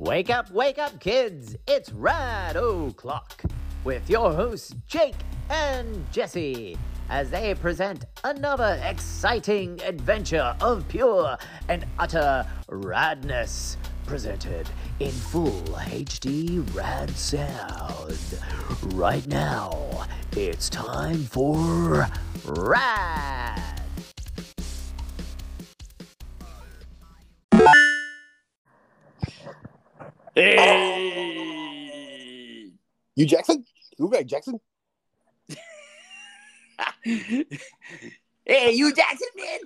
Wake up, wake up, kids! It's Rad O'Clock with your hosts Jake and Jesse as they present another exciting adventure of pure and utter radness presented in full HD rad sound. Right now, it's time for Rad! Hey! You Jackson? You okay, Jackson? hey, you Jackson, man!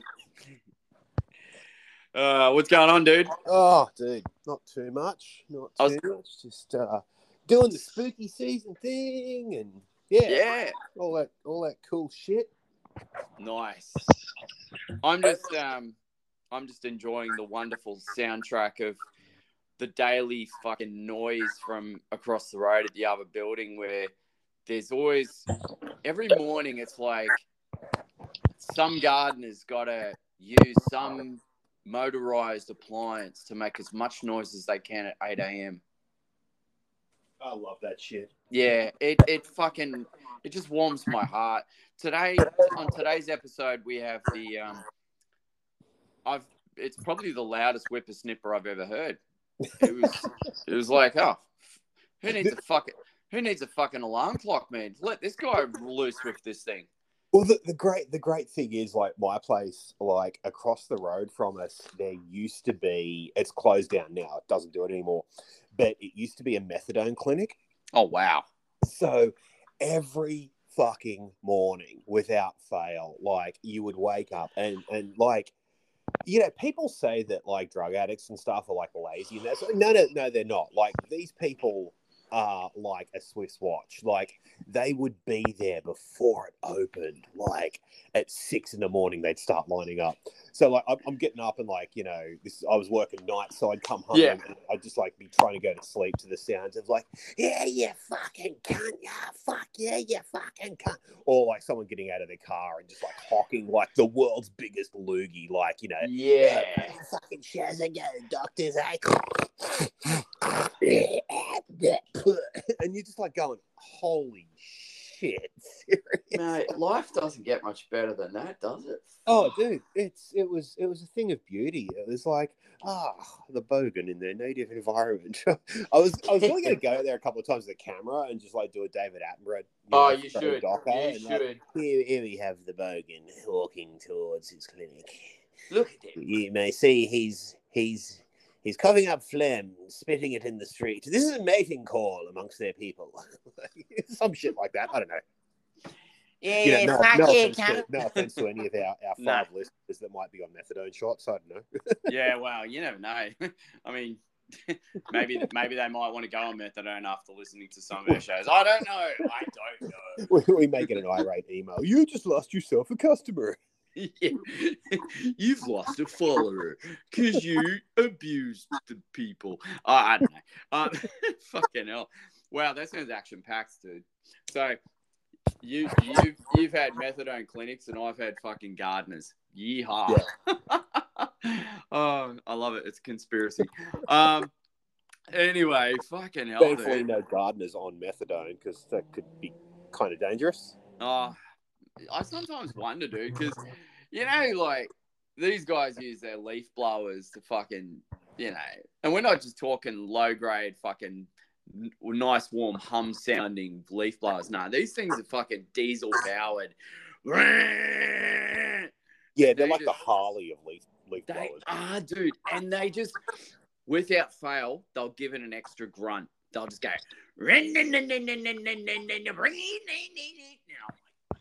Uh, what's going on, dude? Oh, dude, not too much. Not I was- too much. Just uh, doing the spooky season thing, and yeah, Yeah, all that, all that cool shit. nice. I'm just, um, I'm just enjoying the wonderful soundtrack of the daily fucking noise from across the road at the other building, where there's always every morning. It's like some gardener's got to use some motorized appliance to make as much noise as they can at 8 a.m. I love that shit. Yeah, it, it fucking it just warms my heart. Today on today's episode we have the um I've it's probably the loudest whippersnipper I've ever heard. It was it was like, oh who needs a fucking who needs a fucking alarm clock, man? Let this guy loose with this thing. Well, the, the great the great thing is like my place, like across the road from us, there used to be. It's closed down now. It doesn't do it anymore. But it used to be a methadone clinic. Oh wow. So every fucking morning, without fail, like you would wake up and and like, you know, people say that like drug addicts and stuff are like lazy and that's no, no, no, they're not. Like these people are like a Swiss watch. Like they would be there before it opened. Like at six in the morning, they'd start lining up. So like I'm, I'm getting up and like you know this. I was working nights, so I'd come home Yeah. and I'd just like be trying to go to sleep to the sounds of like yeah, you fucking cunt, yeah, fuck yeah, you fucking cunt, or like someone getting out of their car and just like hawking like the world's biggest loogie, like you know, Yeah. fucking shazza go, doctors, eh? and you're just like going, holy shit, serious? Mate, life doesn't get much better than that, does it? Oh, dude, it's it was it was a thing of beauty. It was like ah, the bogan in their native environment. I was I was really going to go there a couple of times with a camera and just like do a David Attenborough. Oh, know, you should. You and, like, should. here, here we have the bogan walking towards his clinic. Look at him. You may see he's he's he's coughing up phlegm, spitting it in the street. This is a mating call amongst their people. Some shit like that. I don't know. Yeah, You know, no, no, offense to, no offense to any of our, our No. five listeners that might be on methadone shots. I don't know. yeah, well, you never know. I mean, maybe maybe they might want to go on methadone after listening to some of their shows. I don't know. I don't know. we, we may get an irate email. You just lost yourself a customer. Yeah. You've lost a follower because you abused the people. Uh, I don't know. Um, fucking hell. Wow, that sounds action packed, dude. So you you've you've had methadone clinics and I've had fucking gardeners. Yeehaw. oh, I love it. It's a conspiracy. Um anyway, fucking hell, Thankfully, dude. no gardeners on methadone because that could be kind of dangerous. Oh, I sometimes wonder, dude, because you know, like these guys use their leaf blowers to fucking, you know, and we're not just talking low grade, fucking nice, warm, hum sounding leaf blowers. No, these things are fucking diesel powered. Yeah, They they're like the just- Harley of leaf leaf They blowers. Ah, dude, and they just, without fail, they'll give it an extra grunt. They'll just go,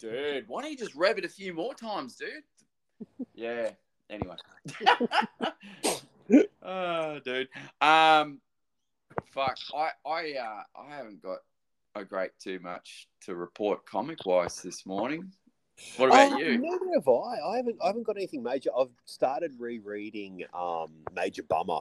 dude, why don't you just rev it a few more times, dude? Yeah. Anyway. oh, dude. Um, fuck. I I uh I haven't got a great too much to report comic wise this morning. What about Oh, you? Neither have I. I haven't. I haven't got anything major. I've started rereading um, Major Bummer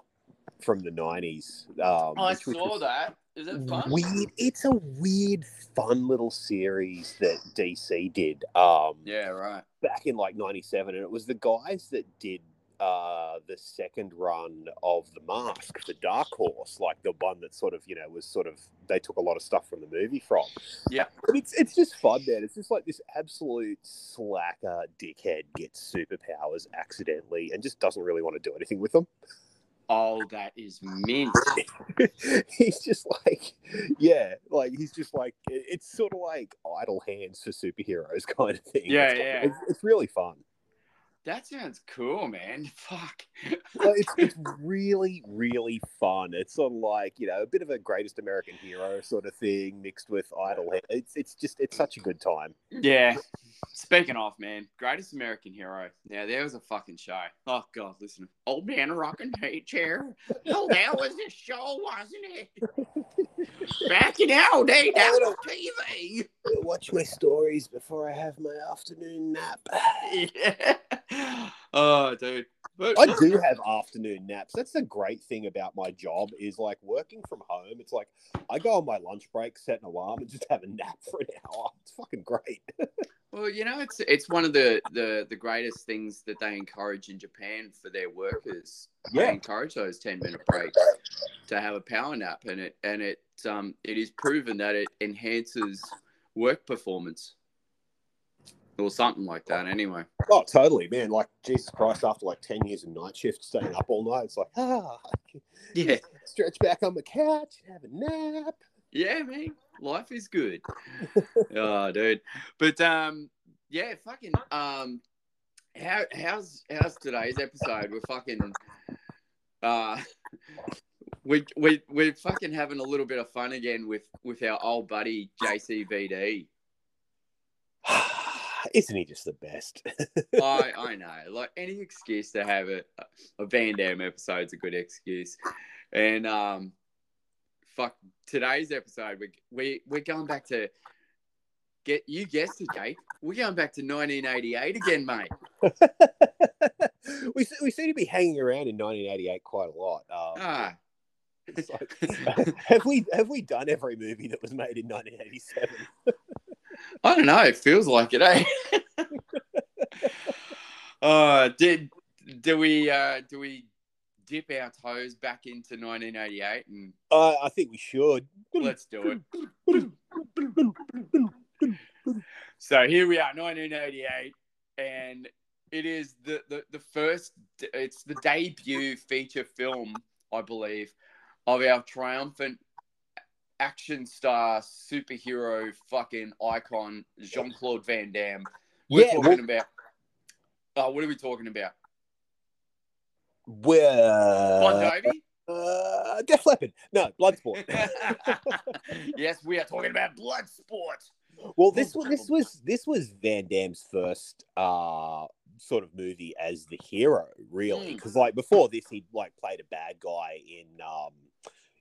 from the nineties. Um, I which- which saw was that. Is fun? Weird. It's a weird, fun little series that DC did. Um, Yeah, right. back in like '97, and it was the guys that did uh, the second run of The Mask the Dark Horse, like the one that sort of, you know, was sort of they took a lot of stuff from the movie from. Yeah. But it's it's just fun, man. It's just like this absolute slacker dickhead gets superpowers accidentally and just doesn't really want to do anything with them. Oh, that is mint. he's just like, yeah, like he's just like it's sort of like idle hands for superheroes kind of thing. Yeah, it's, yeah. It's, it's really fun. That sounds cool, man. Fuck. Well, it's it's really really fun. It's sort of like you know a bit of a greatest American hero sort of thing mixed with idle. Hands. It's it's just it's such a good time. Yeah. Speaking of, man, greatest American hero. Now there was a fucking show. Oh god, listen. Old man rocking hay chair. Oh, that was a show, wasn't it? Back in our day, that was TV. Watch my stories before I have my afternoon nap. Yeah. Oh, dude. But I do have afternoon naps. That's the great thing about my job is like working from home. It's like I go on my lunch break, set an alarm, and just have a nap for an hour. It's fucking great. Well, you know, it's it's one of the, the, the greatest things that they encourage in Japan for their workers. They Yeah. encourage those ten minute breaks to have a power nap, and it and it um it is proven that it enhances work performance or something like that. Anyway, Oh, totally, man. Like Jesus Christ, after like ten years of night shift, staying up all night, it's like ah, yeah, stretch back on the couch, have a nap. Yeah, man, life is good. oh, dude, but um, yeah, fucking um, how how's how's today's episode? We're fucking uh. We, we, we're fucking having a little bit of fun again with, with our old buddy JCVD. Isn't he just the best? I I know. Like any excuse to have a a Van Damme episode's a good excuse. And um fuck today's episode we we we're going back to get you guessed it, Jake. We're going back to 1988 again, mate. we we seem to be hanging around in 1988 quite a lot. Um, Ah. like, have we have we done every movie that was made in 1987? I don't know, it feels like it, eh? uh did do we uh do we dip our toes back into 1988 and Uh, I think we should. let's do it. So here we are, 1988, and it is the, the, the first, it's the debut feature film, I believe, of our triumphant action star superhero fucking icon, Jean Claude Van Damme. We're Yeah, talking about, oh, what are we talking about? Well, Bon uh, Def Leppard. No, Bloodsport. yes, we are talking about Bloodsport. well, this was this was this was Van Damme's first uh sort of movie as the hero, really, because like before this, he like played a bad guy in um,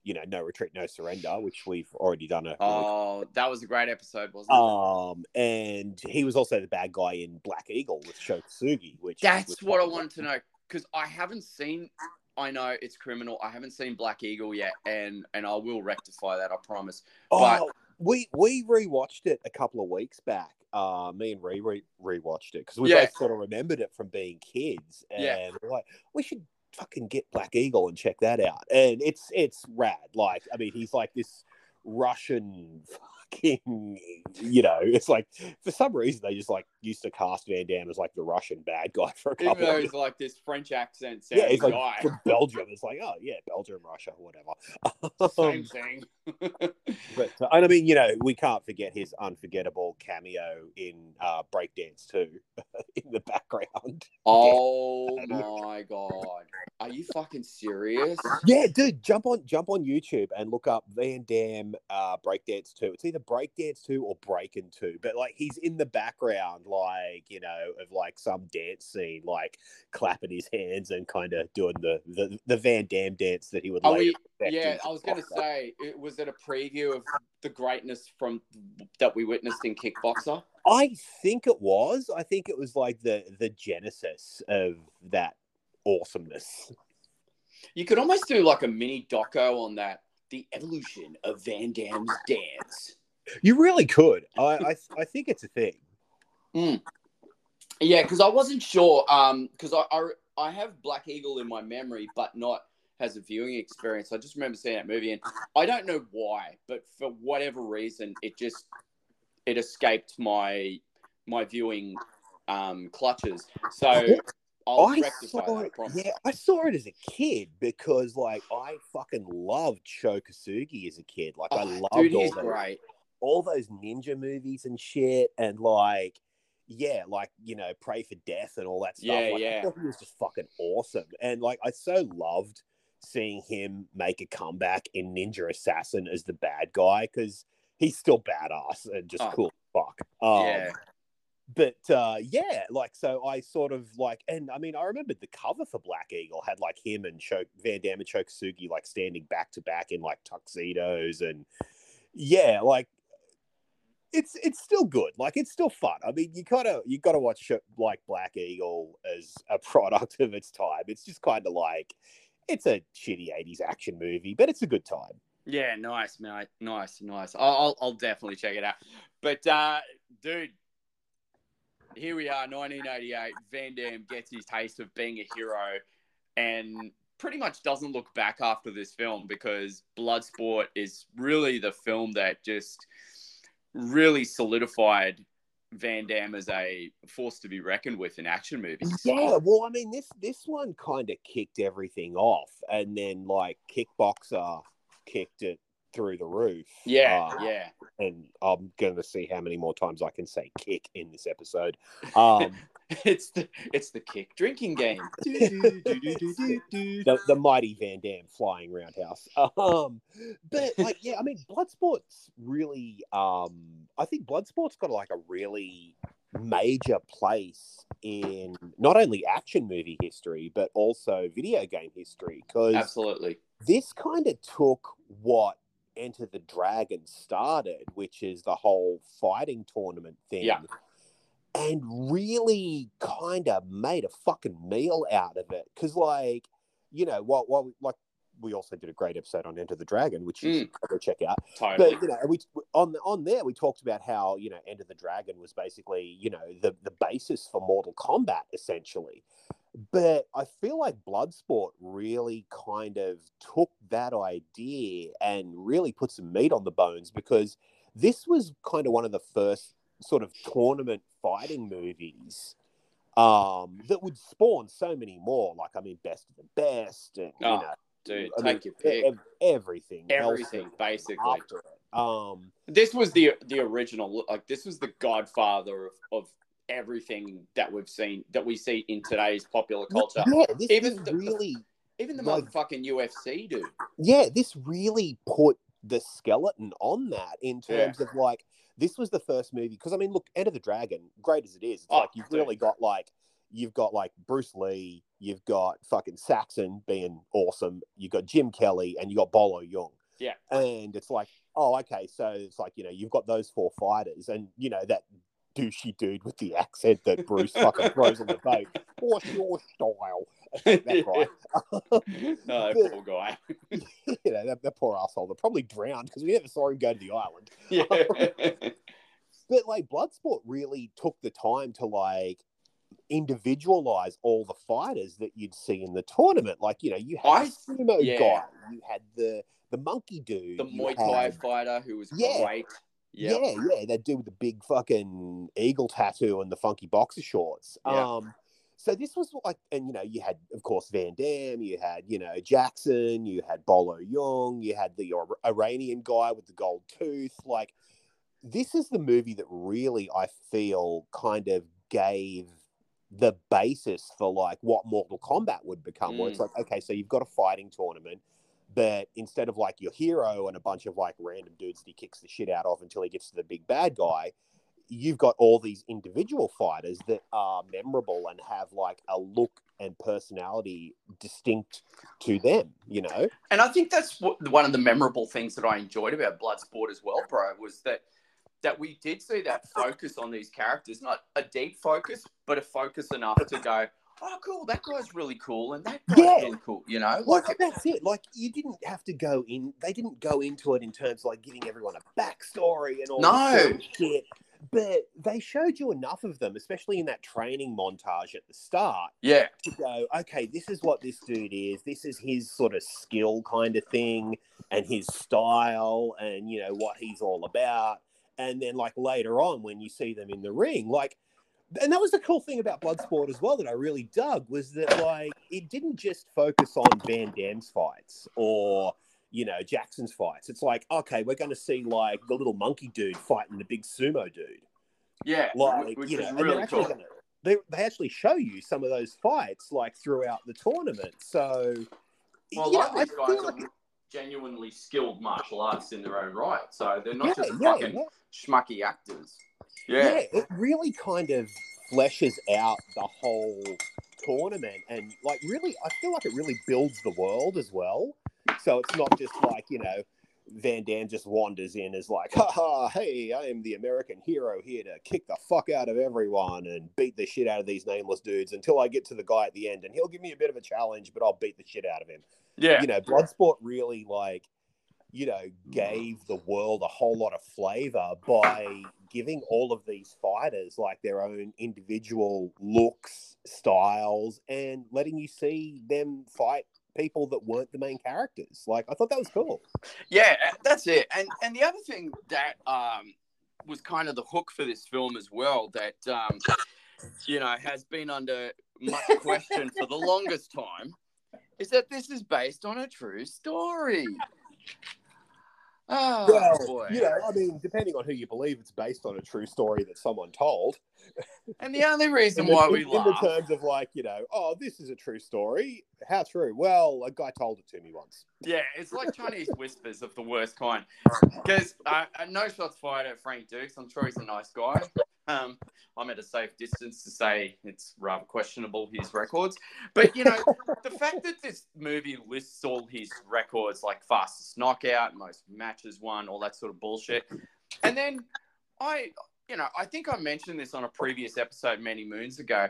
you know, No Retreat, No Surrender, which we've already done a. Oh, that was a great episode, wasn't it? Um, and he was also the bad guy in Black Eagle with Sho Kosugi, which That's what I wanted to know because I haven't seen. I know it's criminal. I haven't seen Black Eagle yet, and and I will rectify that. I promise. Oh, we we rewatched it a couple of weeks back. Uh, me and re rewatched it because we Yeah. both sort of remembered it from being kids, and Yeah. we're like, we should fucking get Black Eagle and check that out. And it's it's rad. Like, I mean, he's like this Russian fucking, you know, it's like for some reason they just like used to cast Van Damme as like the Russian bad guy for a Even couple though of he's like this French accent yeah, he's like guy. from Belgium. It's like, oh yeah, Belgium, Russia, whatever. Same Um, thing. But uh, and I mean, you know, we can't forget his unforgettable cameo in uh, Breakdance 2 in the background. oh my god, are you fucking serious? Yeah, dude, jump on jump on YouTube and look up Van Damme uh, Breakdance 2. It's either Breakdance 2 or Breakin' 2, but like he's in the background, like you know, of like some dance scene, like clapping his hands and kind of doing the, the the Van Damme dance that he would. Oh, Are we? Yeah, I was gonna say, it, was it a preview of the greatness from that we witnessed in Kickboxer? I think it was. I think it was like the the genesis of that awesomeness. You could almost do like a mini doco on that, the evolution of Van Damme's dance. You really could. I I, I think it's a thing. Yeah, because I wasn't sure. Um, because I, I I have Black Eagle in my memory, but not as a viewing experience. I just remember seeing that movie, and I don't know why, but for whatever reason, it just it escaped my my viewing um, clutches. So I'll I saw that. I it. Yeah, I saw it as a kid because like I fucking loved Sho Kosugi as a kid. Like I Oh, loved dude, all those, great. All those ninja movies and shit, and like yeah, like you know, Pray for Death and all that stuff. Yeah, like, I yeah. thought he was just fucking awesome, and like I so loved seeing him make a comeback in Ninja Assassin as the bad guy because he's still badass and just Oh. cool fuck. Um, yeah, but uh yeah like so i sort of like and i mean i remembered the cover for black eagle had like him and Chok- van damme and Sho Kosugi like standing back to back in like tuxedos and yeah like it's it's still good like it's still fun i mean you gotta you gotta watch like black eagle as a product of its time it's just kind of like it's a shitty 80s action movie but it's a good time yeah, nice, mate. Nice, nice. I'll, I'll, I'll definitely check it out. But, uh, dude, here we are, 1988. Van Damme gets his taste of being a hero and pretty much doesn't look back after this film because Bloodsport is really the film that just really solidified Van Damme as a force to be reckoned with in action movies. Yeah, well, I mean, this this one kind of kicked everything off, and then like Kickboxer kicked it through the roof. Yeah, Uh, yeah. and I'm going to see how many more times I can say kick in this episode. Um, It's the it's the kick drinking game. the, the mighty Van Damme flying roundhouse. Um, but like, yeah, I mean, Bloodsport's really, um, I think Bloodsport's got like a really major place in not only action movie history but also video game history because Absolutely. this kind of took what Enter the Dragon started, which is the whole fighting tournament thing, Yeah. And really kind of made a fucking meal out of it. Because, like, you know, what, what, like, we also did a great episode on Enter the Dragon, which you Mm. should go check out. Totally. But you know, we on on there we talked about how you know Enter the Dragon was basically you know the the basis for Mortal Kombat essentially. But I feel like Bloodsport really kind of took that idea and really put some meat on the bones because this was kind of one of the first sort of tournament fighting movies um, that would spawn so many more. Like, I mean, Best of the Best, and you Oh, know, Dude, I take mean, your pick. ev- everything, Everything, basically. after it. Um, This was the the original. Like this was the Godfather of, of everything that we've seen that we see in today's popular culture. Yeah, this, Even the- really, Even the Like- motherfucking UFC, dude. yeah, this really put the skeleton on that in Yeah. terms of like this was the first movie because I mean, look, Enter the Dragon, great as it is, it's Oh, like you've dude. really got like you've got like Bruce Lee, you've got fucking Saxon being awesome, you've got Jim Kelly, and you got Bolo Yeung. Yeah. and it's like, oh, okay, so it's like you know you've got those four fighters, and you know that douchey dude with the accent that Bruce fucking throws on the boat. What's your style? that guy. that poor guy. you know, that, that poor asshole. They're probably drowned because we never saw him go to the island. yeah. But like Bloodsport really took the time to like individualize all the fighters that you'd see in the tournament. Like, you know, you had I- the sumo yeah. guy, you had the the monkey dude, the Muay Thai had- fighter who was Yeah. great. Yeah. Yeah, yeah, that dude with the big fucking eagle tattoo and the funky boxer shorts. Yeah. Um, so this was like, and you know, you had, of course, Van Damme, you had, you know, Jackson, you had Bolo Yeung, you had the Iranian guy with the gold tooth. Like, this is the movie that really, I feel, kind of gave the basis for like what Mortal Kombat would become. Where it's Mm. like, okay, so you've got a fighting tournament but instead of like your hero and a bunch of like random dudes that he kicks the shit out of until he gets to the big bad guy, you've got all these individual fighters that are memorable and have like a look and personality distinct to them, you know? And I think that's what, one of the memorable things that I enjoyed about Bloodsport as well, bro, was that that we did see that focus on these characters, not a deep focus, but a focus enough to go, oh, cool, that guy's really cool, and that guy's Yeah. really cool, you know? Like that's it. Like you didn't have to go in. They didn't go into it in terms of like giving everyone a backstory and all No. this sort of shit. But they showed you enough of them, especially in that training montage at the start, Yeah, to go, okay, this is what this dude is. This is his sort of skill kind of thing and his style and, you know, what he's all about. And then, like, later on, when you see them in the ring, like, and that was the cool thing about Bloodsport as well that I really dug was that, like, it didn't just focus on Van Damme's fights or, you know, Jackson's fights. It's like, okay, we're going to see, like, the little monkey dude fighting the big sumo dude yeah, like which you know, and they're really actually cool. gonna, they they actually show you some of those fights like throughout the tournament. So Well, you a lot know, of these I guys feel are like genuinely skilled martial artists in their own right, so they're not yeah, just yeah, fucking yeah, schmucky actors. yeah, Yeah, it really kind of fleshes out the whole tournament and like really I feel like it really builds the world as well. So it's not just like, you know, Van Damme just wanders in as like, haha, hey, I am the American hero here to kick the fuck out of everyone and beat the shit out of these nameless dudes until I get to the guy at the end and he'll give me a bit of a challenge, but I'll beat the shit out of him. yeah, You know, Bloodsport really like, you know, gave the world a whole lot of flavor by giving all of these fighters like their own individual looks, styles, and letting you see them fight people that weren't the main characters. Like I thought that was cool. yeah. That's it. And and the other thing that um was kind of the hook for this film as well that um you know has been under much question for the longest time is that this is based on a true story. Oh boy. you know, I mean, depending on who you believe, it's based on a true story that someone told. And the only reason the, why we in, in the terms of like, you know, oh, this is a true story. How true? Well, a guy told it to me once. yeah, it's like Chinese whispers of the worst kind. Because uh, no shots fired at Frank Dux. I'm sure he's a nice guy. Um, I'm at a safe distance to say it's rather questionable his records. But you know, the fact that this movie lists all his records, like fastest knockout, most matches won, all that sort of bullshit, and then I, you know, I think I mentioned this on a previous episode many moons ago.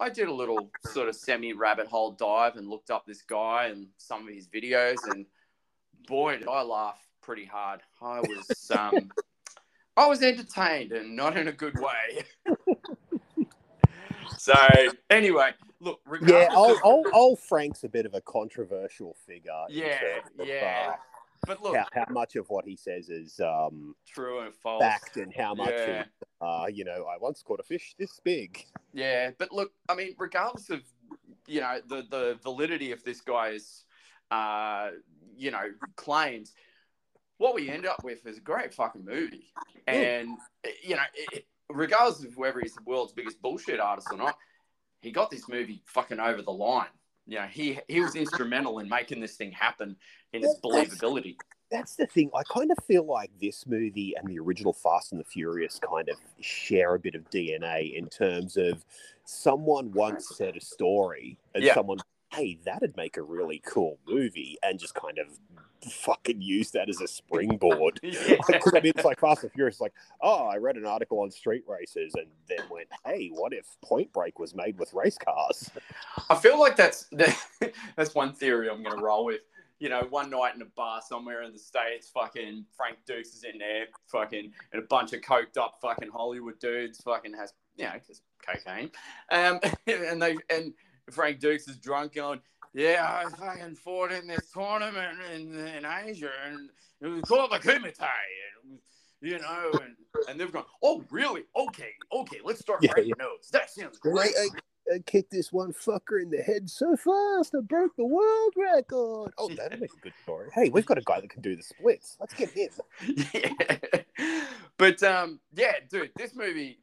I did a little sort of semi rabbit hole dive and looked up this guy and some of his videos, and boy, did I laugh pretty hard. I was, um, I was entertained and not in a good way. so anyway, look, Yeah, old, old, old Frank's a bit of a controversial figure. yeah, of, yeah. But uh, look, how, how much of what he says is um, true and false. fact and how much Yeah. is, uh, you know, I once caught a fish this big. Yeah, but look, I mean, regardless of you know the the validity of this guy's uh, you know claims, what we end up with is a great fucking movie, and you know, it, regardless of whether he's the world's biggest bullshit artist or not, he got this movie fucking over the line. You know, he he was instrumental in making this thing happen in its believability. That's the thing. I kind of feel like this movie and the original Fast and the Furious kind of share a bit of DNA in terms of someone once said a story and Yeah. someone, hey, that'd make a really cool movie, and just kind of fucking use that as a springboard. Yeah. I mean, it's like Fast and Furious, like, oh, I read an article on street races and then went, hey, what if Point Break was made with race cars? I feel like that's that's one theory I'm going to roll with. You know, one night in a bar somewhere in the states, fucking Frank Dux is in there, fucking, and a bunch of coked up fucking Hollywood dudes, fucking has, you know, just cocaine, um, and they and Frank Dux is drunk, going, yeah, I fucking fought in this tournament in, in Asia, and it was called the Kumite, and you know, and and they've gone, oh really? Okay, okay, let's start Yeah, writing notes. That sounds And I, great. I, I kicked this one fucker in the head so fast, I broke the world record. Oh, that'll make a good story. Hey, we've got a guy that can do the splits. Let's get him. yeah. But um, yeah, dude, this movie,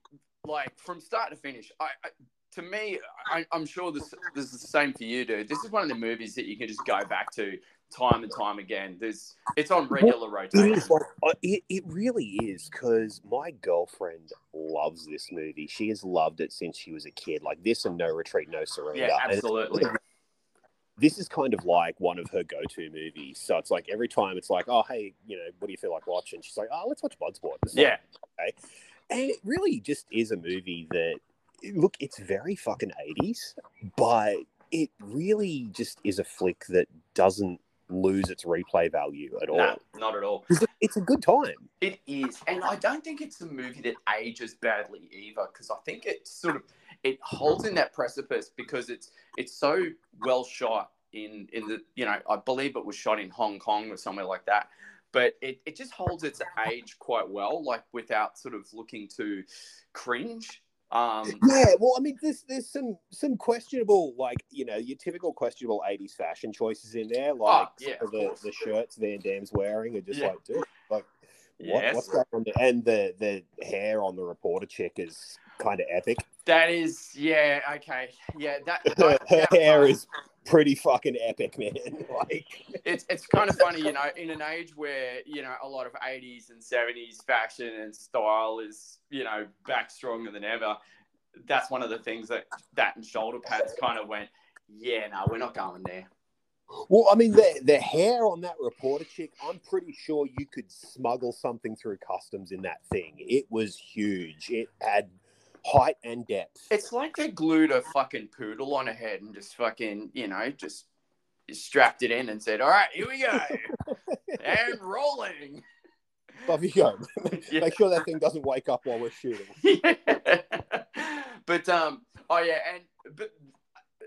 like from start to finish, I, I to me, I, I'm sure this this is the same for you, dude. This is one of the movies that you can just go back to time and time again. There's it's on regular rotation. is like uh, it, it really is because my girlfriend loves this movie. She has loved it since she was a kid. Like this and No Retreat, No Surrender. Yeah, absolutely. this is kind of like one of her go-to movies. So it's like every time it's like, oh hey, you know, what do you feel like watching? She's like, oh, let's watch Bloodsport. It's like, Yeah, and it really just is a movie that look it's very fucking 80s but it really just is a flick that doesn't lose its replay value at all. No, not at all. It's a good time. It is, and I don't think it's a movie that ages badly either, because I think it sort of it holds in that precipice because it's it's so well shot in in the you know I believe it was shot in Hong Kong or somewhere like that, but it, it just holds its age quite well, like without sort of looking too cringe. Um, Yeah, well, I mean, there's there's some some questionable, like you know, your typical questionable '80s fashion choices in there, like Oh, yeah, some of of the, the shirts Van Damme's wearing are just Yeah. like, dude, like what, yes, what's on there? And the the hair on the reporter chick is kind of epic. that is yeah okay yeah that, Her, that- that hair is pretty fucking epic, man. like, it's it's kind of funny, you know, in an age where you know a lot of '80s and '70s fashion and style is you know back stronger than ever. That's one of the things that that and shoulder pads kind of went, yeah, no, we're not going there. well, I mean, the the hair on that reporter chick, I'm pretty sure you could smuggle something through customs in that thing. It was huge. It had height and depth. It's like they glued a fucking poodle on a head and just fucking, you know, just strapped it in and said, "All right, here we go," and rolling. Off you go. Yeah. Make sure that thing doesn't wake up while we're shooting. yeah. but um, oh yeah, and but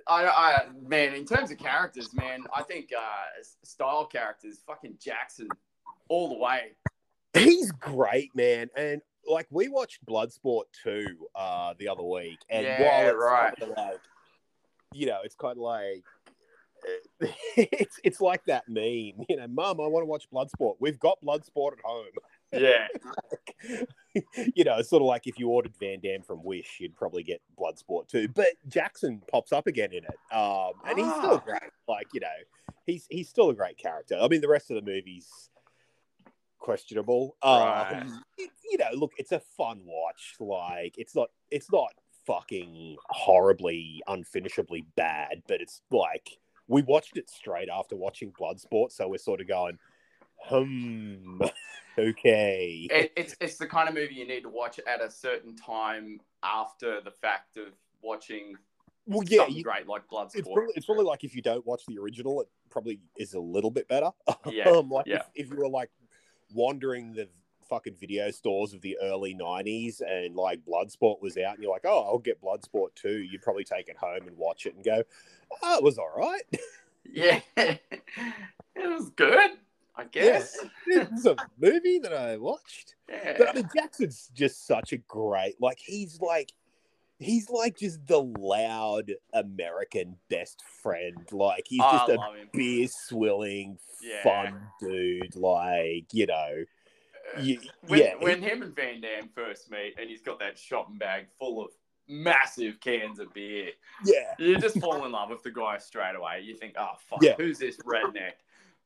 I, I man, in terms of characters, man, I think uh, style characters, fucking Jackson, all the way. He's great, man. And like we watched Bloodsport 2 uh the other week. And Yeah, while it's right. kind of like you know, it's kind of like it's it's like that meme, you know, Mum, I want to watch Bloodsport. We've got Bloodsport at home. Yeah, you know, it's sort of like if you ordered Van Damme from Wish, you'd probably get Bloodsport too. But Jackson pops up again in it, um, and he's still Ah. great. Like you know, he's he's still a great character. I mean, the rest of the movie's questionable. Right. Um, it- you know, look, it's a fun watch. Like it's not it's not fucking horribly unfinishably bad, but it's like we watched it straight after watching Bloodsport, so we're sort of going, hmm, okay. it, it's it's the kind of movie you need to watch at a certain time after the fact of watching Well, yeah, you, great like Bloodsport. it's probably it's probably like if you don't watch the original, it probably is a little bit better. Yeah, um, like yeah. if, if you were like wandering the fucking video stores of the early '90s and like Bloodsport was out, and you're like, oh, I'll get Bloodsport too. You'd probably take it home and watch it and go, oh, it was all right. yeah, it was good, I guess. it's a movie that I watched. Yeah. But I mean, Jackson's just such a great, like, he's like, he's like just the loud American best friend. Like, he's Oh, just a beer swilling, Yeah. fun dude. Like, you know, you, when, yeah, when him and Van Damme first meet, and he's got that shopping bag full of massive cans of beer, yeah, you just fall in love with the guy straight away. You think, oh fuck, Yeah. who's this redneck?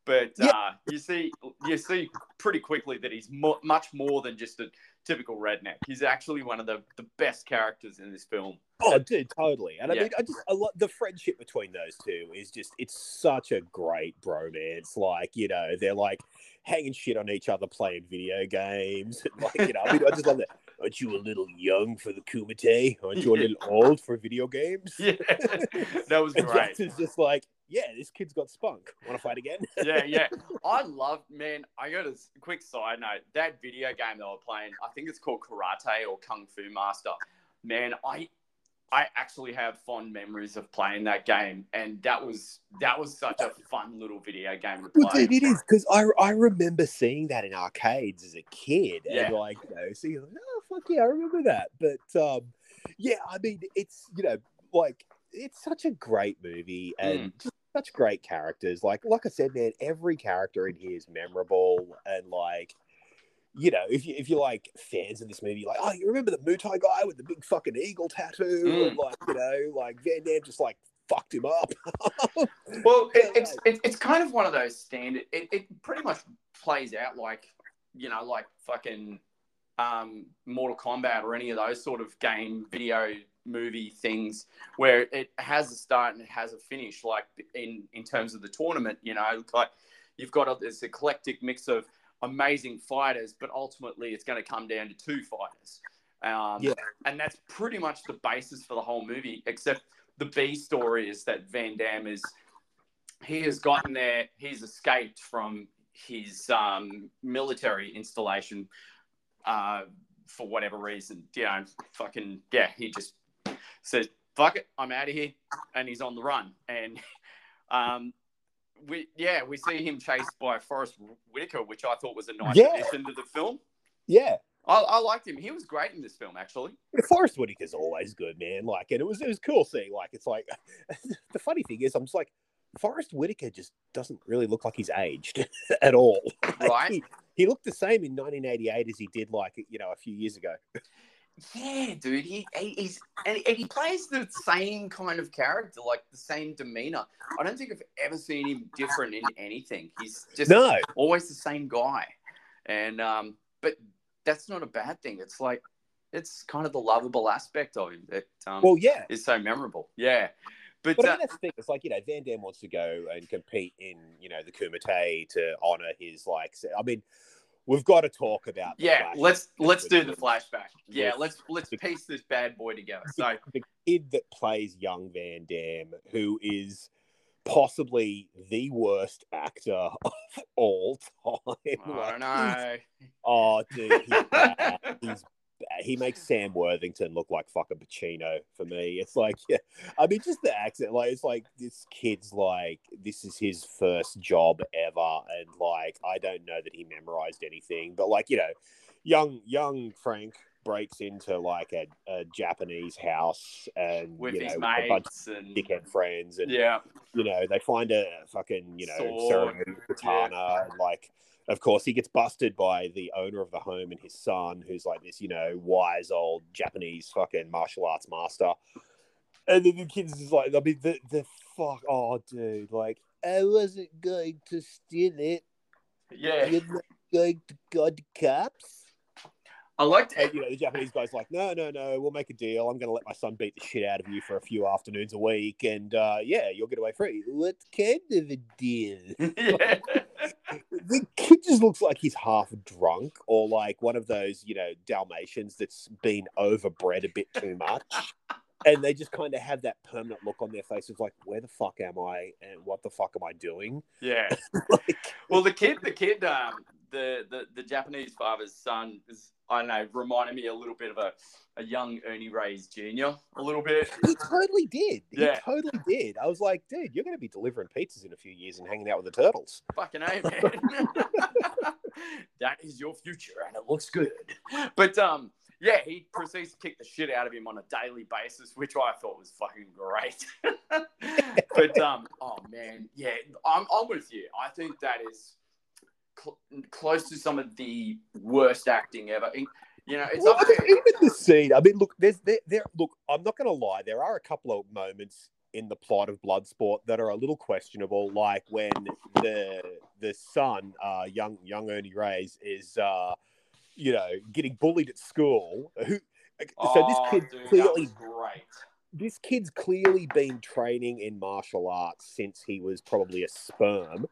But Yeah. uh, you see, you see pretty quickly that he's mo- much more than just a typical redneck. He's actually one of the, the best characters in this film. Oh, dude, totally. And I mean, I just I love the friendship between those two is just it's such a great bromance. Like, you know, they're like hanging shit on each other playing video games. like, you know, I mean, I just love that. Aren't you a little young for the Kumite? Aren't you a little old for video games? Yeah, that was great. Jackson's just like, yeah, this kid's got spunk. Want to fight again? yeah, yeah. I love, man. I got a quick side note. That video game they were playing, I think it's called Karate or Kung Fu Master. Man, I, I actually have fond memories of playing that game, and that was that was such a fun little video game Well, dude, it is because I I remember seeing that in arcades as a kid, Yeah. and like you know, seeing like, oh fuck yeah, I remember that. But um, yeah, I mean, it's you know, like it's such a great movie and Mm. Such great characters. Like like I said, man, every character in here is memorable and like. You know, if you if you're like fans of this movie, like, oh, you remember the Muay Thai guy with the big fucking eagle tattoo, Mm. and like, you know, like Van Damme just like fucked him up. Well, it, it's it, it's kind of one of those standard. It, it pretty much plays out like you know, like fucking um, Mortal Kombat or any of those sort of game video movie things where it has a start and it has a finish. Like in in terms of the tournament, you know, like you've got a, this eclectic mix of amazing fighters, but ultimately it's going to come down to two fighters. Um, Yeah. and that's pretty much the basis for the whole movie, except the B story is that Van Damme is he has gotten there. He's escaped from his um, military installation uh, for whatever reason. You know, fucking yeah. He just says, "Fuck it, I'm out of here," and he's on the run. And um, we yeah, we see him chased by Forest Whitaker, which I thought was a nice Yeah. addition to the film. Yeah. I, I liked him. He was great in this film, actually. Forest Whitaker's always good, man. Like, and it was it was cool seeing. Like, it's like the funny thing is, I'm just like, Forest Whitaker just doesn't really look like he's aged at all. Like, Right. He, he looked the same in 1988 as he did, like you know, a few years ago. Yeah, dude. He, he he's and, he plays the same kind of character, like the same demeanor. I don't think I've ever seen him different in anything. He's just No, always the same guy. And um, but that's not a bad thing. It's like it's kind of the lovable aspect of him that um well, yeah. is so memorable. Yeah. But, But I uh, mean, that's the thing. It's like you know, Van Damme wants to go and compete in you know the Kumite to honor his like. I mean, we've got to talk about. yeah, flashback let's let's do the flashback. Yeah, let's let's piece this bad boy together. So the kid that plays young Van Damme, who is possibly the worst actor of all time. I Like, know. Oh, dude, he's. He's bad. He makes Sam Worthington look like fucking Pacino for me. It's like, yeah, I mean, just the accent. Like, it's like this kid's like, this is his first job ever, and like, I don't know that he memorized anything, but like, you know, young young Frank breaks into like a, a Japanese house and With you know his a bunch mates and dickhead friends, and yeah, you know, they find a fucking, you know, ceremony katana. And like, of course, he gets busted by the owner of the home and his son, who's like this, you know, wise old Japanese fucking martial arts master. And then the kid's is like, I mean, the, the fuck, oh, dude, like, I wasn't going to steal it. yeah. You're not going to go to cops. I liked And you know, the Japanese guy's like, no, no, no, we'll make a deal. I'm going to let my son beat the shit out of you for a few afternoons a week, and uh, yeah, you'll get away free. What kind of a deal? yeah. the kid just looks like he's half drunk, or like one of those, you know, Dalmatians that's been overbred a bit too much. And they just kind of have that permanent look on their face of like, where the fuck am I, and what the fuck am I doing? Yeah. Like, Well, the kid, the kid, um, the, the the Japanese father's son is, I don't know, reminded me a little bit of a, a young Ernie Reyes Jr. A little bit. he totally did. He Yeah. totally did. I was like, dude, you're going to be delivering pizzas in a few years and hanging out with the turtles. Fucking A, man. that is your future, and it looks good. But um, yeah, he proceeds to kick the shit out of him on a daily basis, which I thought was fucking great. but um, oh man, yeah, I'm, I'm with you. I think that is cl- close to some of the worst acting ever. In- You know, it's Well, up even the scene. I mean, look, there's there, there. Look, I'm not going to lie. There are a couple of moments in the plot of Bloodsport that are a little questionable, like when the the son, uh, young young Ernie Reyes, is uh, you know getting bullied at school. Who? So this Oh, kid dude, clearly great. this kid's clearly been training in martial arts since he was probably a sperm.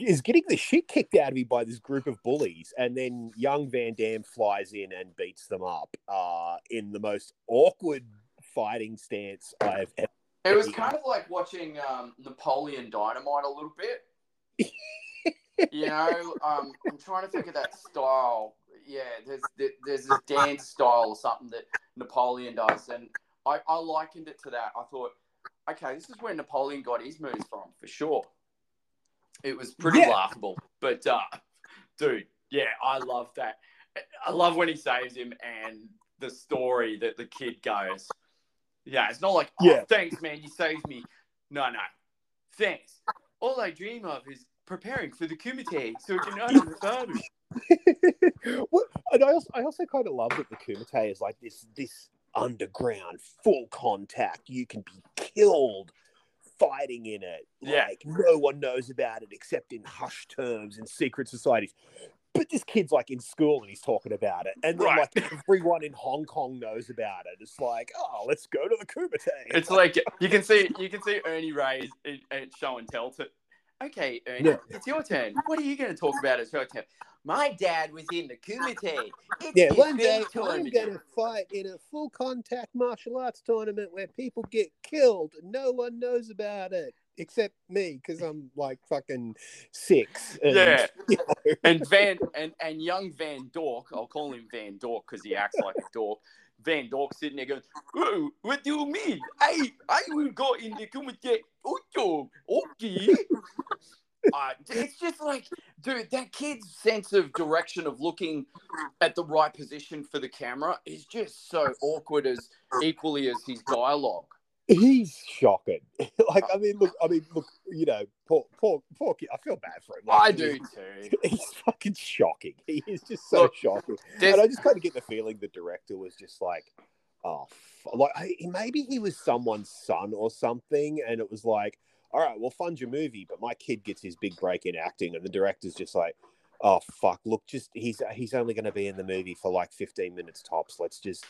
Is getting the shit kicked out of him by this group of bullies, and then young Van Damme flies in and beats them up uh, in the most awkward fighting stance I've ever. It was kind of like watching um, Napoleon Dynamite a little bit. you know, um, I'm trying to think of that style. Yeah, there's there's this dance style or something that Napoleon does, and I, I likened it to that. I thought, okay, this is where Napoleon got his moves from for sure. It was pretty Yeah. laughable, but uh, dude, yeah, I love that. I love when he saves him and the story that the kid goes. Yeah, it's not like, oh, Yeah. thanks, man, you saved me. No, no, thanks. All I dream of is preparing for the Kumite so I can honor the father. Well, and I also, I also kind of love that the Kumite is like this this underground full contact. You can be killed fighting in it. Yeah. Like no one knows about it except in hushed terms in secret societies. But this kid's like in school and he's talking about it, and then Right. like everyone in Hong Kong knows about it. It's like, oh, let's go to the Kumite. It's like you can see you can see Ernie Reyes' show and tell to. Okay, Ernie, Yeah. it's your turn. What are you going to talk about at your turn? My dad was in the Kumite. It's yeah, one day I'm going to fight in a full contact martial arts tournament where people get killed and no one knows about it. except me because I'm like fucking six. And, Yeah. you know, and Van and, and young Van Dork, I'll call him Van Dork because he acts like a dork. Van Dork sitting there going, oh, "What do you mean? I I will go in the committee. Okay." Uh, it's just like, dude, that kid's sense of direction of looking at the right position for the camera is just so awkward as equally as his dialogue. He's shocking. like uh, I mean, look, I mean, look, you know, poor, poor, poor kid. I feel bad for him. Like, I he- do too. He's fucking shocking. He is just so Look, shocking. There's- And I just kind of get the feeling the director was just like, oh, like maybe he was someone's son or something, and it was like, all right, we'll fund your movie, but my kid gets his big break in acting, and the director's just like, oh fuck, look, just he's he's only going to be in the movie for like fifteen minutes tops. Let's just.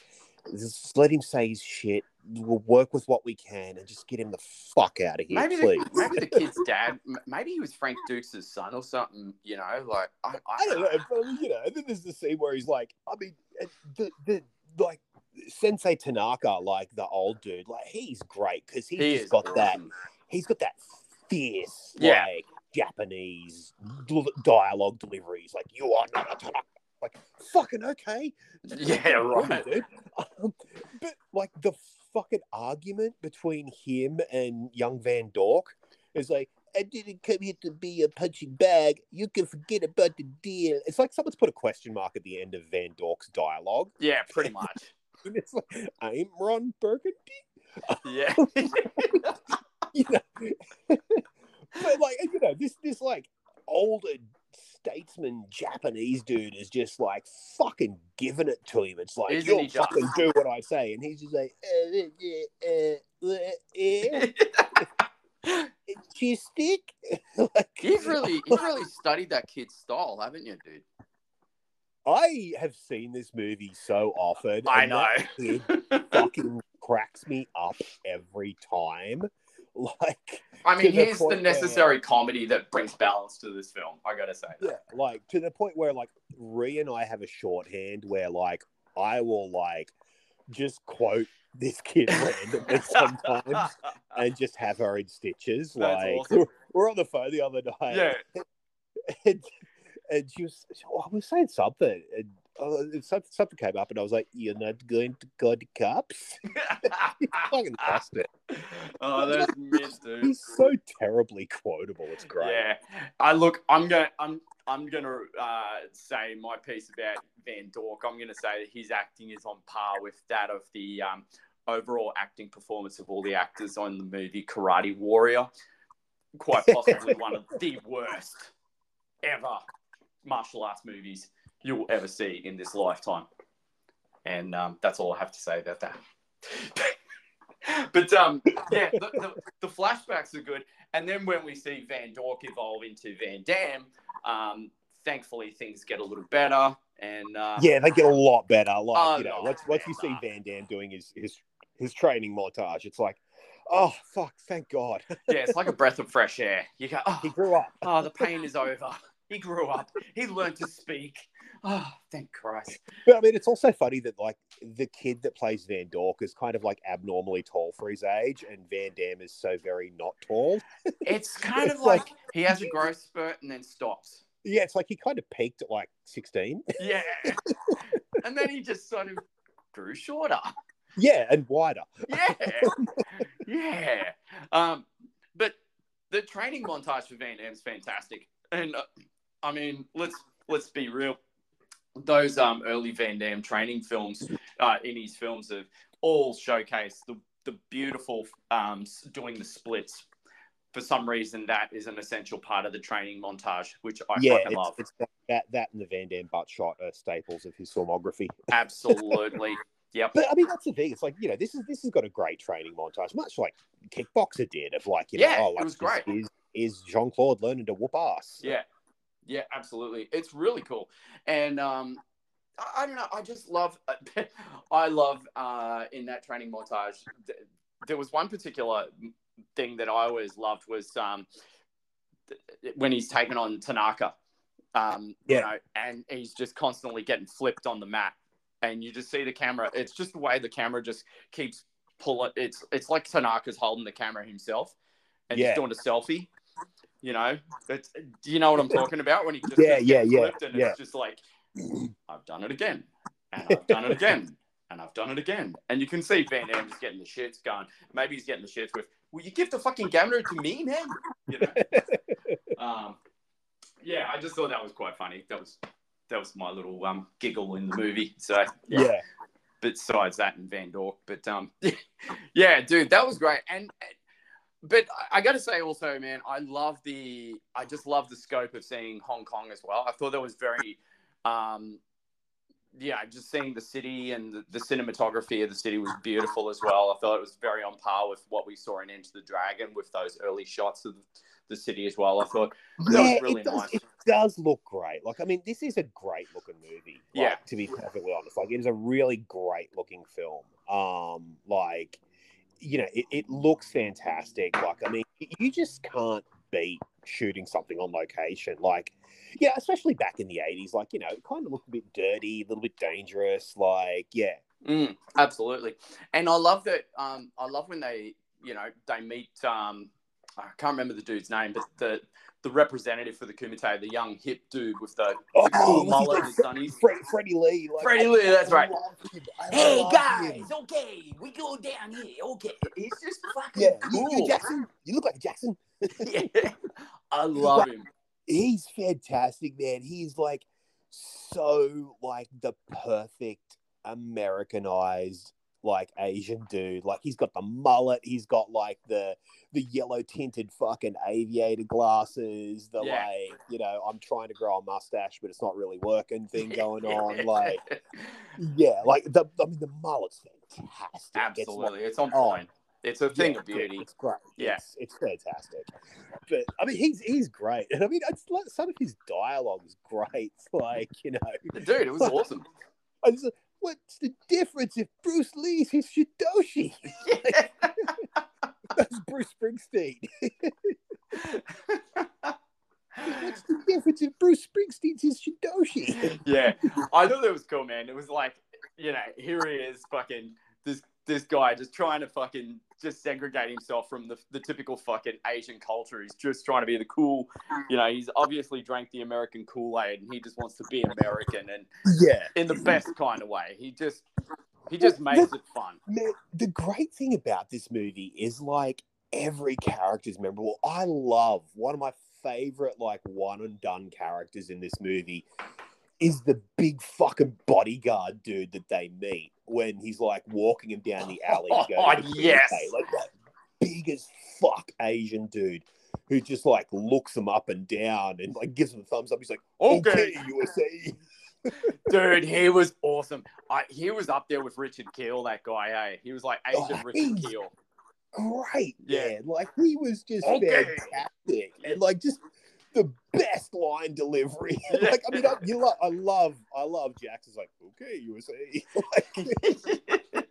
Just let him say his shit. We'll work with what we can and just get him the fuck out of here, maybe please. the, maybe the kid's dad, maybe he was Frank Dux' son or something. You know, like I, I, I don't know, but you know, and then there's the scene where he's like, I mean, the the like Sensei Tanaka, like the old dude, like he's great because he's He got that. He's got that fierce, Yeah. like Japanese dialogue deliveries. Like you are not a Tanaka. Like fucking okay. Yeah, right. dude. Um, but like the fucking argument between him and young Van Dork is like, I didn't come here to be a punching bag. You can forget about the deal. It's like someone's put a question mark at the end of Van Dork's dialogue. Yeah, pretty much. And it's like, I'm Ron Burgundy. Yeah. You know? but like, you know, this this like older statesman Japanese dude is just like fucking giving it to him. It's like, Isn't you'll fucking do what I say. And he's just like, uh, uh, uh, uh, uh, cheese stick. like, You've really, you've really studied that kid's style, haven't you, dude? I have seen this movie so often. I and know. fucking cracks me up every time. Like, I mean, To the here's the point where- necessary comedy that brings balance to this film. I gotta say. yeah, like to the point where like Ree and I have a shorthand where like I will like just quote this kid randomly sometimes and just have her in stitches. That's like awesome. we're on the phone the other night. Yeah. and, and she was, I was saying something, and uh, something, something came up, and I was like, "You're not going to go to cops." Fucking lost it. oh, that's miss, dude. He's so terribly quotable. It's great. Yeah, I look. I'm gonna. I'm. I'm gonna uh, say my piece about Van Dork. I'm gonna say that his acting is on par with that of the um, overall acting performance of all the actors on the movie Karate Warrior. Quite possibly one of the worst ever martial arts movies you will ever see in this lifetime. And um, that's all I have to say about that. but um, yeah, the, the, the flashbacks are good. And then when we see Van Dork evolve into Van Damme, um, thankfully things get a little better. And uh, Yeah, they get a lot better. Like Oh, you know, no, once once you see. Van Damme doing his his his training montage, it's like, oh fuck, thank God, yeah, it's like a breath of fresh air. You go, he oh, grew up. oh, the pain is over. He grew up. He learned to speak. Oh, thank Christ. But I mean, it's also funny that like the kid that plays Van Dork is kind of like abnormally tall for his age, and Van Damme is so very not tall. It's kind of like- like he has a growth spurt and then stops. Yeah, it's like he kind of peaked at like sixteen. Yeah. and then he just sort of grew shorter. Yeah, and wider. Yeah. yeah. Um, but the training montage for Van Damme's fantastic. And uh, I mean, let's let's be real. Those um, early Van Damme training films uh, in his films have all showcased the, the beautiful um, doing the splits. For some reason, that is an essential part of the training montage, which I yeah, fucking it's, love. it's that, that that and the Van Damme butt shot are staples of his filmography. Absolutely. Yep. But I mean, that's the thing. It's like you know, this is this has got a great training montage, much like Kickboxer did. Of like, you know, Yeah, oh, it was great. Is, is Jean Claude learning to whoop ass? Yeah, yeah, absolutely. It's really cool, and um, I, I don't know. I just love. I love uh, in that training montage. th- There was one particular thing that I always loved was um, th- when he's taken on Tanaka. Um, Yeah. you know, and he's just constantly getting flipped on the mat, and you just see the camera. It's just the way the camera just keeps pulling. It's it's like Tanaka's holding the camera himself, and Yeah. he's doing a selfie. You know, do you know what I'm talking about? When he just Yeah, yeah, yeah, and yeah. it's just like, I've done it again, and I've done it again, and I've done it again, and you can see Van Damme just getting the shits going. Maybe he's getting the shits with, "Will you give the fucking governor to me, man?" You know. um, yeah, I just thought that was quite funny. That was that was my little um giggle in the movie. So yeah. besides that and Van Dork. But um, yeah, dude, that was great. And but I got to say also, man, I love the I just love the scope of seeing Hong Kong as well. I thought that was very um. Yeah, just seeing the city and the, the cinematography of the city was beautiful as well. I thought it was very on par with what we saw in Enter the Dragon with those early shots of the city as well. I thought that was really it does, nice. It does look great. Like, I mean, this is a great looking movie. like, Yeah. To be perfectly honest, like, it is a really great looking film. Um, like, you know, it, it looks fantastic. Like, I mean, you just can't beat shooting something on location. Like, yeah, especially back in the eighties. Like, you know, it kind of looked a bit dirty, a little bit dangerous. Like, yeah, Mm, absolutely, and I love that. Um, I love when they, you know, they meet. Um, I can't remember the dude's name, but the the representative for the Kumite, the young hip dude with the, Oh, the cool mullet and sunnies. Fred, Freddie Lee. Like, Freddie Lee, that's right. Hey guys, him. okay, we go down here. Okay, He's just fucking Yeah, you, cool. you Jackson. You look like Jackson. Yeah. I love him. he's fantastic, man. He's like so like the perfect Americanized like Asian dude. Like he's got the mullet, he's got like the the yellow tinted fucking aviator glasses, the Yeah. like, you know, I'm trying to grow a mustache, but it's not really working thing going on. Like, yeah, like the I mean the mullet's fantastic. absolutely, it's on Oh. point. It's a thing Yeah, of beauty. It's great. Yeah. It's, it's fantastic. But I mean, he's he's great, and I mean, it's like some of his dialogue is great. Like you know, Dude, it was awesome. I just, what's the difference if Bruce Lee's his Shidoshi? That's Bruce Springsteen. What's the difference if Bruce Springsteen's his Shidoshi? yeah, I thought that was cool, man. It was like, you know, here he is, fucking this this guy just trying to fucking just segregate himself from the, the typical fucking Asian culture. He's just trying to be the cool, you know. He's obviously drank the American Kool Aid, and he just wants to be American and Yeah, in the best kind of way. He just he just makes it fun. man. The great thing about this movie is like every character is memorable. I love one of my favorite like one and done characters in this movie is the big fucking bodyguard dude that they meet when he's like walking him down the alley. Oh, yes. cafe. like that big as fuck Asian dude who just like looks him up and down and like gives him a thumbs up. He's like, Okay, "Okay, USA." Dude, he was awesome. I, he was up there with Richard Kiel, that guy. Hey, he was like Asian Oh, Richard Kiel. great, Yeah. man. Like he was just Okay. fantastic, and like just the best line delivery. Like I mean, I, you lo- I love, I love Jackson's like, okay, USA. like,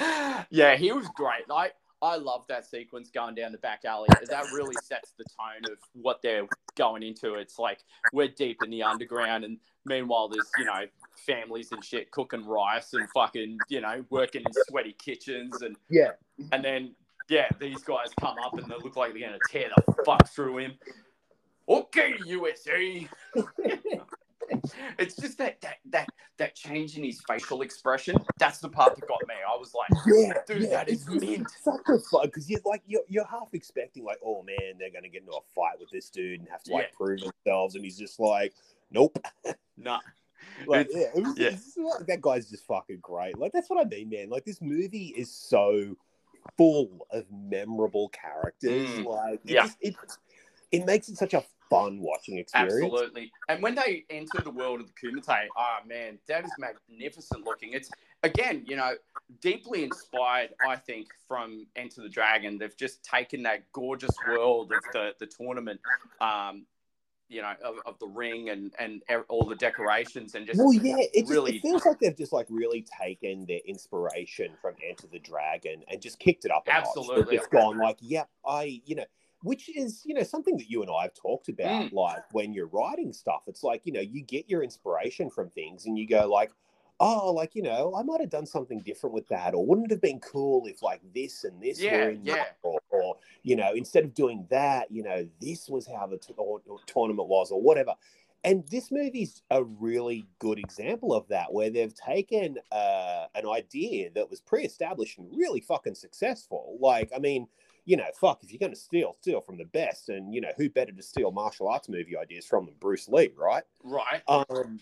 yeah, he was great. Like I love that sequence going down the back alley. Because that really sets the tone of what they're going into. It's like we're deep in the underground, and meanwhile, there's you know families and shit cooking rice and fucking you know working in sweaty kitchens, and yeah, and then yeah, these guys come up and they look like they're gonna tear the fuck through him. Okay, USA. it's just that that that that change in his facial expression. That's the part that got me. I was like, yeah, dude, yeah. that is mint. Such a fun because you're like you're, you're half expecting like, oh man, they're gonna get into a fight with this dude and have to like Yeah. prove themselves, and he's just like, nope. Nah. Like, yeah, it was, yeah. like, that guy's just fucking great. Like, that's what I mean, man. Like, this movie is so full of memorable characters. Mm, Like, it yeah. just, it, it makes it such a fun watching experience. Absolutely. And when they enter the world of the Kumite, oh man, that is magnificent looking. It's again, you know, deeply inspired, I think, from Enter the Dragon. They've just taken that gorgeous world of the, the tournament, um, you know, of, of the ring and, and all the decorations and just Well, yeah, it, just, really it feels like they've just like really taken their inspiration from Enter the Dragon and just kicked it up. A. Absolutely. Just gone like, yep, I, you know, which is you know something that you and I have talked about. Mm. Like when you're writing stuff, it's like you know you get your inspiration from things and you go like, oh, like you know, I might have done something different with that, or wouldn't it have been cool if like this and this Yeah, were in yeah. that, or, or you know, instead of doing that, you know, this was how the t- or, or tournament was, or whatever. And this movie's a really good example of that, where they've taken uh, an idea that was pre-established and really fucking successful. Like, I mean, you know, fuck, if you're going to steal, steal from the best, and you know, who better to steal martial arts movie ideas from than Bruce Lee, right? Right. um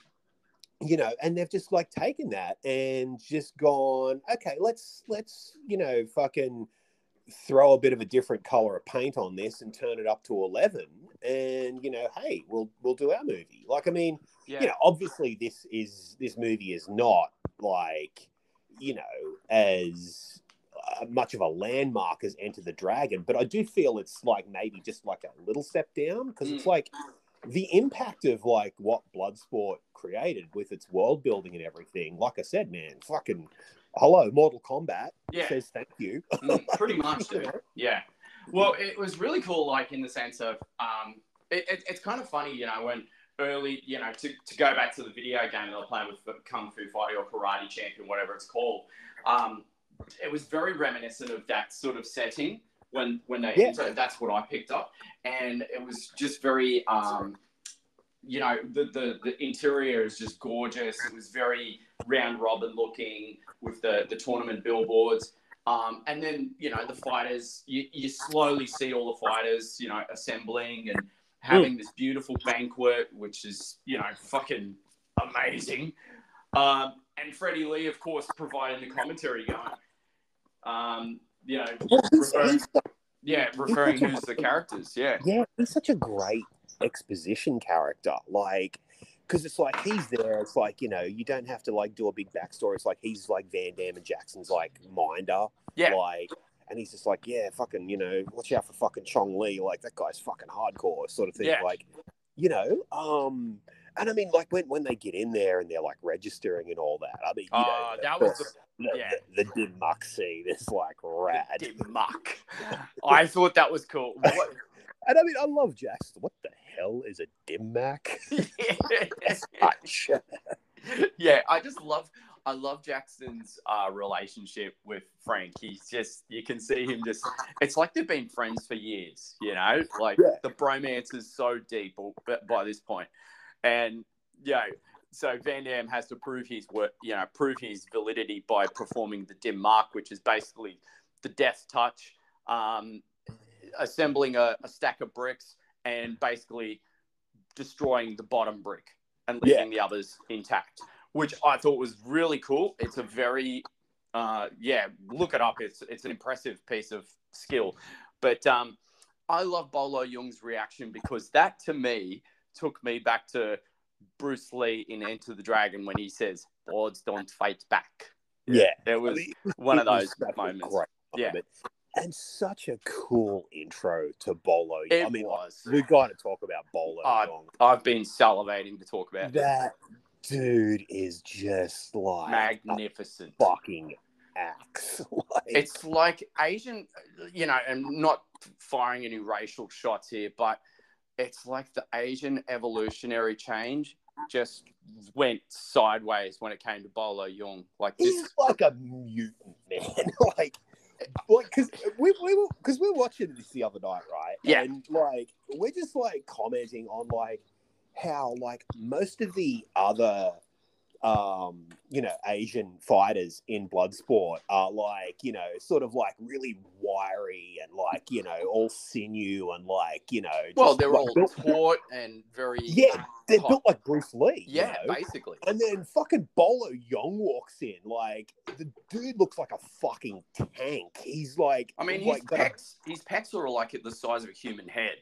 you know and they've just like taken that and just gone okay let's let's you know fucking throw a bit of a different color of paint on this and turn it up to 11 and you know hey we'll we'll do our movie like i mean Yeah. you know obviously this is this movie is not like you know as much of a landmark as enter the dragon but i do feel it's like maybe just like a little step down because it's Mm. like the impact of like what bloodsport created with its world building and everything like i said man fucking hello mortal kombat yeah. says thank you Mm, pretty much, dude. Yeah. Well, it was really cool, like in the sense of, um, it, it, it's kind of funny, you know, when early, you know, to, to go back to the video game that I playing with Kung Fu Fighting or Karate Champion, whatever it's called. Um, it was very reminiscent of that sort of setting when when they Yeah. entered. That's what I picked up, and it was just very, um, you know, the, the the interior is just gorgeous. It was very round robin looking with the the tournament billboards. Um, and then you know the fighters, you, you slowly see all the fighters, you know, assembling and having this beautiful banquet, which is you know fucking amazing. Um, and Freddie Lee, of course, providing the commentary going. Um, you know, Well, he's- referring, he's- yeah, referring who's the characters. Yeah, yeah he's such a great exposition character like because it's like he's there it's like you know you don't have to like do a big backstory it's like he's like van damme and jackson's like minder Yeah. like and he's just like yeah fucking you know watch out for fucking Chong Li like that guy's fucking hardcore sort of thing Yeah. like you know um and I mean, like when, when they get in there and they're like registering and all that. I mean, you Oh, of that was the- the, yeah. the, the Dim Muck scene is like rad. Dim muck. I thought that was cool. What- And I mean, I love Jackson. What the hell is a Dim Mak? Such. yeah, I just love I love Jackson's uh, relationship with Frank. He's just you can see him just it's like they've been friends for years, you know? Like Yeah. the bromance is so deep by this point. And you know, so Van Damme has to prove his work, you know, prove his validity by performing the dim mak, which is basically the death touch, um, assembling a, a stack of bricks and basically destroying the bottom brick and Yeah. leaving the others intact, which I thought was really cool. It's a very, uh, yeah, look it up. It's it's an impressive piece of skill. But um, I love Bolo Yeung's reaction because that to me took me back to Bruce Lee in Enter the Dragon when he says, "Boards don't fight back." Yeah. It I was mean, one of it was those a moments. great Yeah. And such a cool intro to Bolo. It I mean, like, was. we got to talk about Bolo. Yeung. I've been salivating to talk about it. That dude is just like a Magnificent. fucking axe. like, It's like Asian, you know, and not firing any racial shots here, but it's like the Asian evolutionary change just went sideways when it came to Bolo Yeung. Like this, he's like a mutant man. like, like because we we were because we were watching this the other night, right? Yeah. And like we're just like commenting on like how like most of the other um you know asian fighters in bloodsport are like you know sort of like really wiry and like you know all sinew and like you know well, they're like, all built- taut and very yeah they're hot. built like bruce lee you yeah, know? basically. And then fucking Bolo Yeung walks in. Like the dude looks like a fucking tank. He's like, I mean, his like got a- his pecs are like the size of a human head.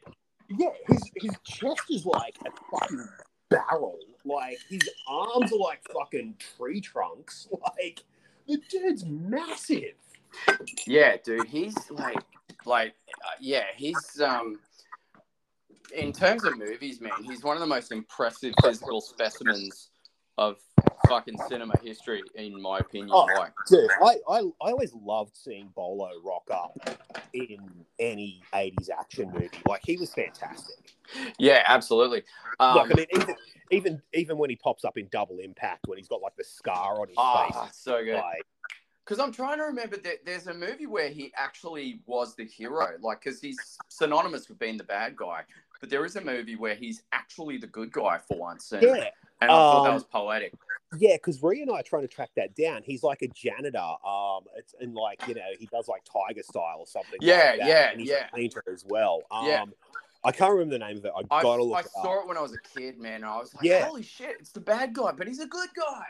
yeah, his his chest is like a fucking barrel. Like his arms are like fucking tree trunks. Like the dude's massive. Yeah, dude, he's like, like, uh, yeah, he's um, in terms of movies, man, he's one of the most impressive physical specimens of fucking cinema history, in my opinion. Oh. Like, Dude, I, I I always loved seeing Bolo rock up in any '80s action movie. Like he was fantastic. yeah, absolutely. Um, like I mean, even even even when he pops up in Double Impact, when he's got like the scar on his Ah, face, so good. like Because I'm trying to remember that there's a movie where he actually was the hero, like because he's synonymous with being the bad guy. But there is a movie where he's actually the good guy for once, and, yeah, and I thought that Um, was poetic. Yeah. Because Ree and I are trying to track that down. He's like a janitor, um, it's and like you know he does like Tiger Style or something. Yeah, like that. yeah, and he's yeah. a painter as well. Um, Yeah. I can't remember the name of it. I I, gotta look I it up. saw it when I was a kid, man. I was like, Yeah. holy shit, it's the bad guy, but he's a good guy.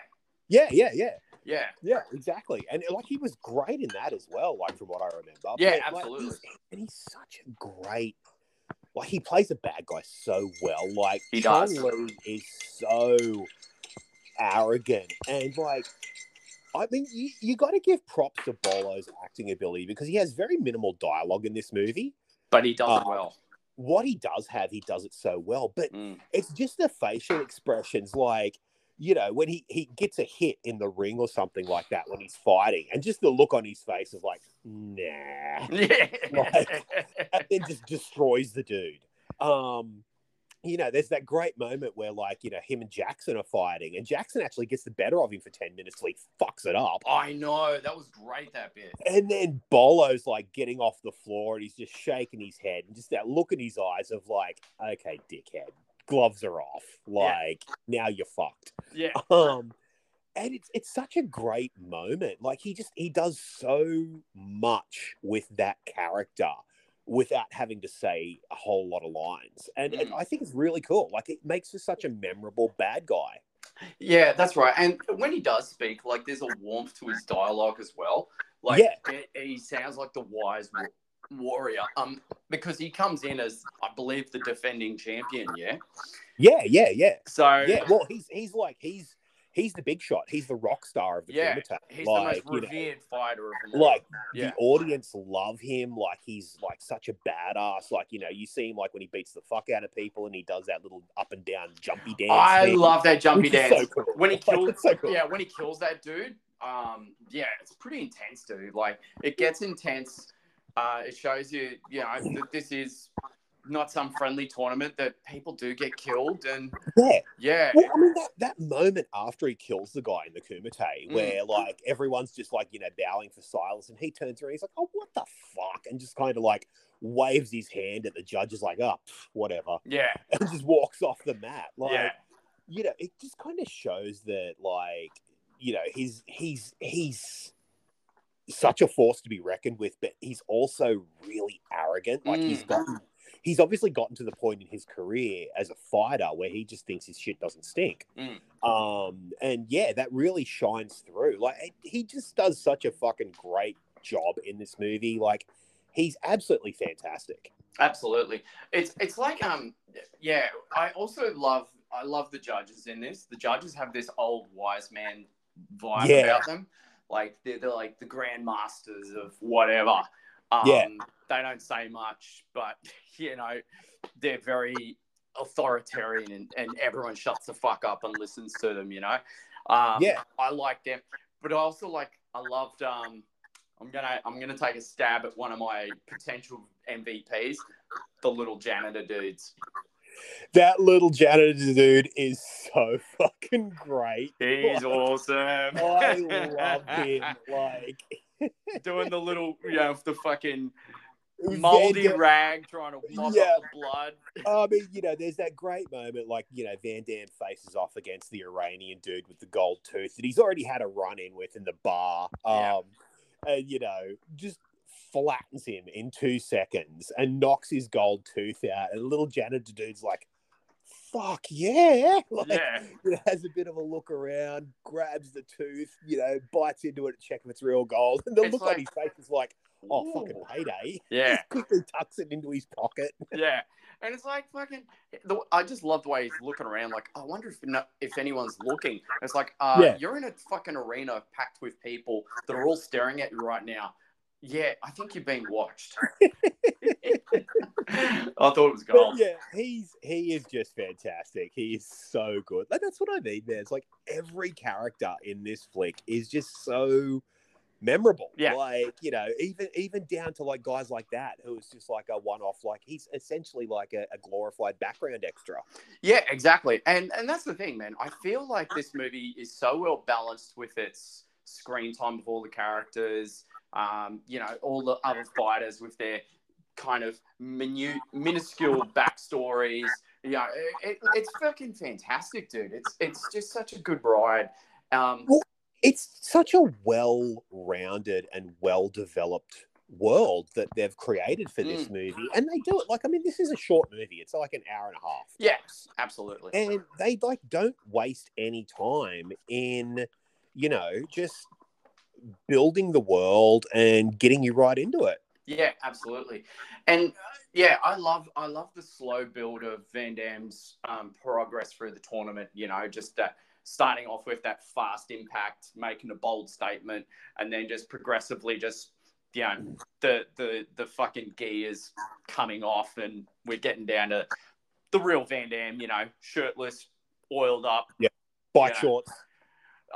Yeah, yeah, yeah. Yeah, Yeah, exactly. And like he was great in that as well, like from what I remember. Yeah, But, like, absolutely. he's- and he's such a great like he plays a bad guy so well. Like He Chong does. Li is so arrogant and like I mean you, you gotta give props to Bolo's acting ability because he has very minimal dialogue in this movie. but he does it Uh, well. What he does have, he does it so well. But Mm. it's just the facial expressions like you know when he he gets a hit in the ring or something like that when he's fighting and just the look on his face is like nah Yeah. and then just destroys the dude um you know there's that great moment where like you know him and jackson are fighting and jackson actually gets the better of him for 10 minutes till he fucks it up I know that was great. That bit. and then Bolo's like getting off the floor and he's just shaking his head and just that look in his eyes of like, okay, dickhead, gloves are off. Like now you're fucked. Yeah. Um, and it's it's such a great moment. Like he just he does so much with that character without having to say a whole lot of lines, and, and Mm. I think it's really cool. Like it makes for such a memorable bad guy. Yeah, that's right. And when he does speak, like there's a warmth to his dialogue as well. Like Yeah. he sounds like the wise warrior. Um, because he comes in as I believe the defending champion. Yeah. Yeah, yeah, yeah, So yeah. Well, he's he's like he's he's the big shot. He's the rock star of the Yeah, he's like, the most you know, revered fighter of like Yeah. the audience love him like he's like such a badass like you know you see him like when he beats the fuck out of people and he does that little up and down jumpy dance I thing, love that jumpy dance. so cool. When he kills, it's so cool. yeah, when he kills that dude, um, yeah, it's pretty intense, dude. Like it gets intense. Uh, it shows you, you know, that this is not some friendly tournament that people do get killed, and yeah yeah, well, I mean that, that moment after he kills the guy in the Kumite, Mm. where like everyone's just like you know bowing for silence, and he turns around, he's like, "Oh, what the fuck," and just kind of like waves his hand at the judges, like, "Oh, pff, whatever," yeah, and just walks off the mat. Like, yeah, you know, it just kind of shows that, like, you know, he's he's he's such a force to be reckoned with, but he's also really arrogant. Like he's Mm. He's obviously gotten to the point in his career as a fighter where he just thinks his shit doesn't stink. Mm. Um, and yeah, that really shines through. Like it- he just does such a fucking great job in this movie. Like he's absolutely fantastic. absolutely. It's it's like um, yeah. I also love I love the judges in this. The judges have this old wise man vibe Yeah. about them. Like they're, they're like the grand masters of whatever. Um, Yeah. They don't say much, but you know, they're very authoritarian and, and everyone shuts the fuck up and listens to them, you know? Um, Yeah. I like them. But I also like I loved um I'm gonna I'm gonna take a stab at one of my potential MVPs, the little janitor dudes. That little janitor dude is so fucking great. He's awesome. I love him. Like Doing the little, you know, the fucking moldy Dam- rag trying to mop Yeah. up the blood. I mean, you know, there's that great moment, like you know, Van Damme faces off against the Iranian dude with the gold tooth that he's already had a run in with in the bar, um, Yeah. and you know, just flattens him in two seconds and knocks his gold tooth out. And little janitor dude's like, "Fuck yeah!" Like, Yeah. you know, has a bit of a look around, grabs the tooth, you know, bites into it to check if it's real gold, and the It's look like- on his face is like, "Oh, fucking payday!" Yeah. Just quickly tucks it into his pocket. Yeah, and it's like fucking. The, I just love the way he's looking around. Like, I wonder if no, if anyone's looking. It's like, uh, Yeah. you're in a fucking arena packed with people that are all staring at you right now. Yeah, I think you're being watched. I thought it was But gold. yeah, he's he is just fantastic. He is so good. Like, that's what I mean, man. It's like every character in this flick is just so memorable. Yeah. Like, you know, even even down to like guys like that who is just like a one off, like he's essentially like a, a glorified background extra. Yeah, exactly. And and that's the thing, man. I feel like this movie is so well balanced with its screen time of all the characters, um, you know, all the other fighters with their kind of minute, minuscule backstories. Yeah, it, it, it's fucking fantastic, dude. It's it's just such a good ride. Um, It's such a well rounded and well developed world that they've created for this movie. And they do it like I mean, this is a short movie. It's like an hour and a half. yes, absolutely. and they like don't waste any time in you know just building the world and getting you right into it Yeah, absolutely. And yeah, I love I love the slow build of Van Damme's um, progress through the tournament. You know, just that starting off with that fast impact, making a bold statement, and then just progressively just you know the the the fucking gears coming off, and we're getting down to the real Van Damme. You know, shirtless, oiled up. Yeah, bike shorts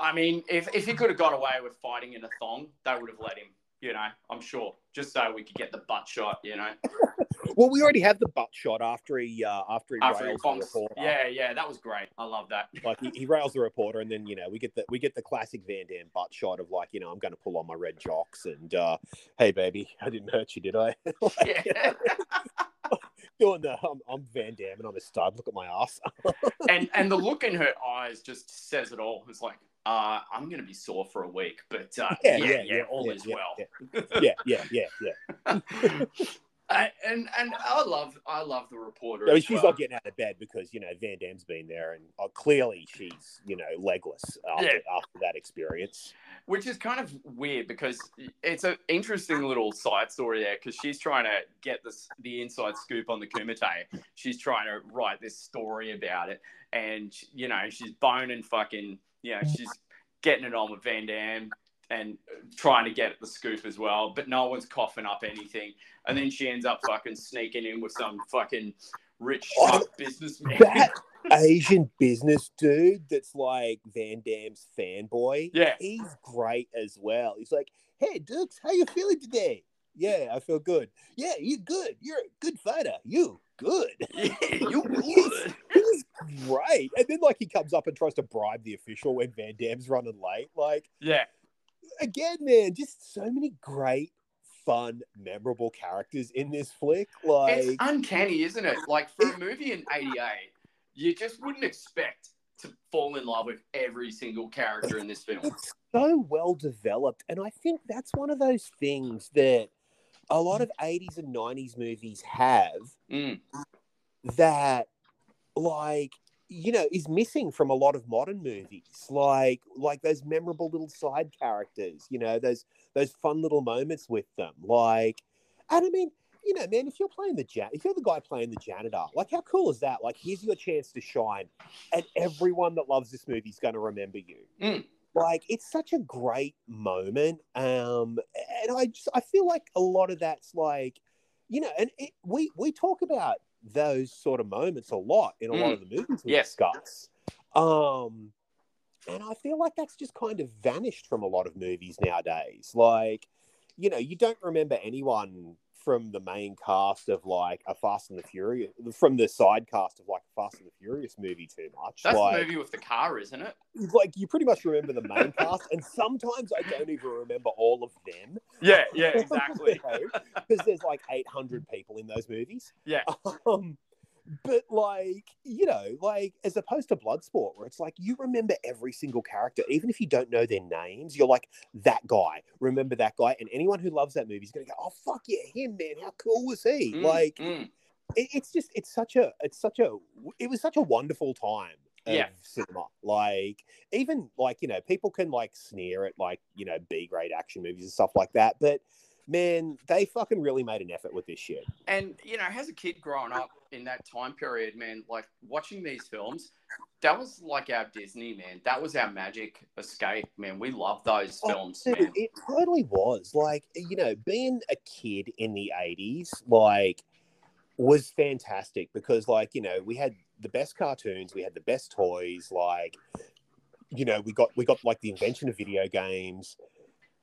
I mean, if if he could have got away with fighting in a thong, they would have let him. You know, I'm sure, just so we could get the butt shot. You know. well we already have the butt shot after he uh after he after he rails the reporter Yeah, yeah, that was great. I love that. like he, he rails the reporter and then you know we get the we get the classic Van Damme butt shot of like you know i'm going to pull on my red jocks and uh hey baby i didn't hurt you did i Like, Yeah. doing the I'm, I'm Van Damme and i'm a stud look at my ass and and the look in her eyes just says it all. It's like, uh, I'm gonna be sore for a week, but uh, yeah, yeah, all yeah, is yeah, well. yeah yeah yeah yeah and and I love I love the reporter. I mean, as she's well. not getting out of bed because you know Van Damme's been there, and uh, clearly she's you know legless after, Yeah. after that experience. which is kind of weird because it's an interesting little side story there because she's trying to get this the inside scoop on the Kumite. She's trying to write this story about it, and you know she's boning fucking you know she's getting it on with Van Damme and trying to get the scoop as well, but no one's coughing up anything, and then she ends up fucking sneaking in with some fucking rich Oh, businessman. that- Asian business dude that's like Van Damme's fanboy. Yeah. he's great as well. He's like, "Hey, Dux, how you feeling today?" Yeah, I feel good. Yeah, you good. You're a good fighter. You good. yeah, you good. He's great. And then like he comes up and tries to bribe the official when Van Damme's running late. Like Yeah. again, man, just so many great, fun, memorable characters in this flick. Like it's uncanny, isn't it? Like for a movie in '88, you just wouldn't expect to fall in love with every single character in this film. it's so well developed and i think that's one of those things that a lot of 80s and 90s movies have Mm. that like you know is missing from a lot of modern movies. Like like those memorable little side characters you know those those fun little moments with them. Like and i mean you know man if you're playing the jan if you're the guy playing the janitor like how cool is that? Like here's your chance to shine and everyone that loves this movie is going to remember you. Mm. like it's such a great moment um and i just i feel like a lot of that's like you know and it, we we talk about those sort of moments a lot in a lot of the movies we Yes. discuss um and i feel like that's just kind of vanished from a lot of movies nowadays like you know you don't remember anyone from the main cast of like a Fast and the Furious, from the side cast of like a Fast and the Furious movie too much. That's like, the movie with the car, isn't it? like you pretty much remember the main cast, and sometimes I don't even remember all of them. Yeah, yeah, exactly. Because there's like 800 people in those movies. Yeah. Um, but like you know, like as opposed to Bloodsport, where it's like you remember every single character, even if you don't know their names, you're like that guy. Remember that guy, and anyone who loves that movie is gonna go, "Oh fuck yeah, him man! How cool was he?" Mm, Like mm. it, it's just it's such a it's such a it was such a wonderful time Yeah. cinema like even like you know people can like sneer at like you know b grade action movies and stuff like that but man they fucking really made an effort with this shit And you know, as a kid growing up in that time period, man, like watching these films, that was like our Disney, man. That was our magic escape, man. We love those Oh, films, dude, man. it totally was like you know being a kid in the 80s like was fantastic because like you know we had the best cartoons we had the best toys like you know we got we got like the invention of video games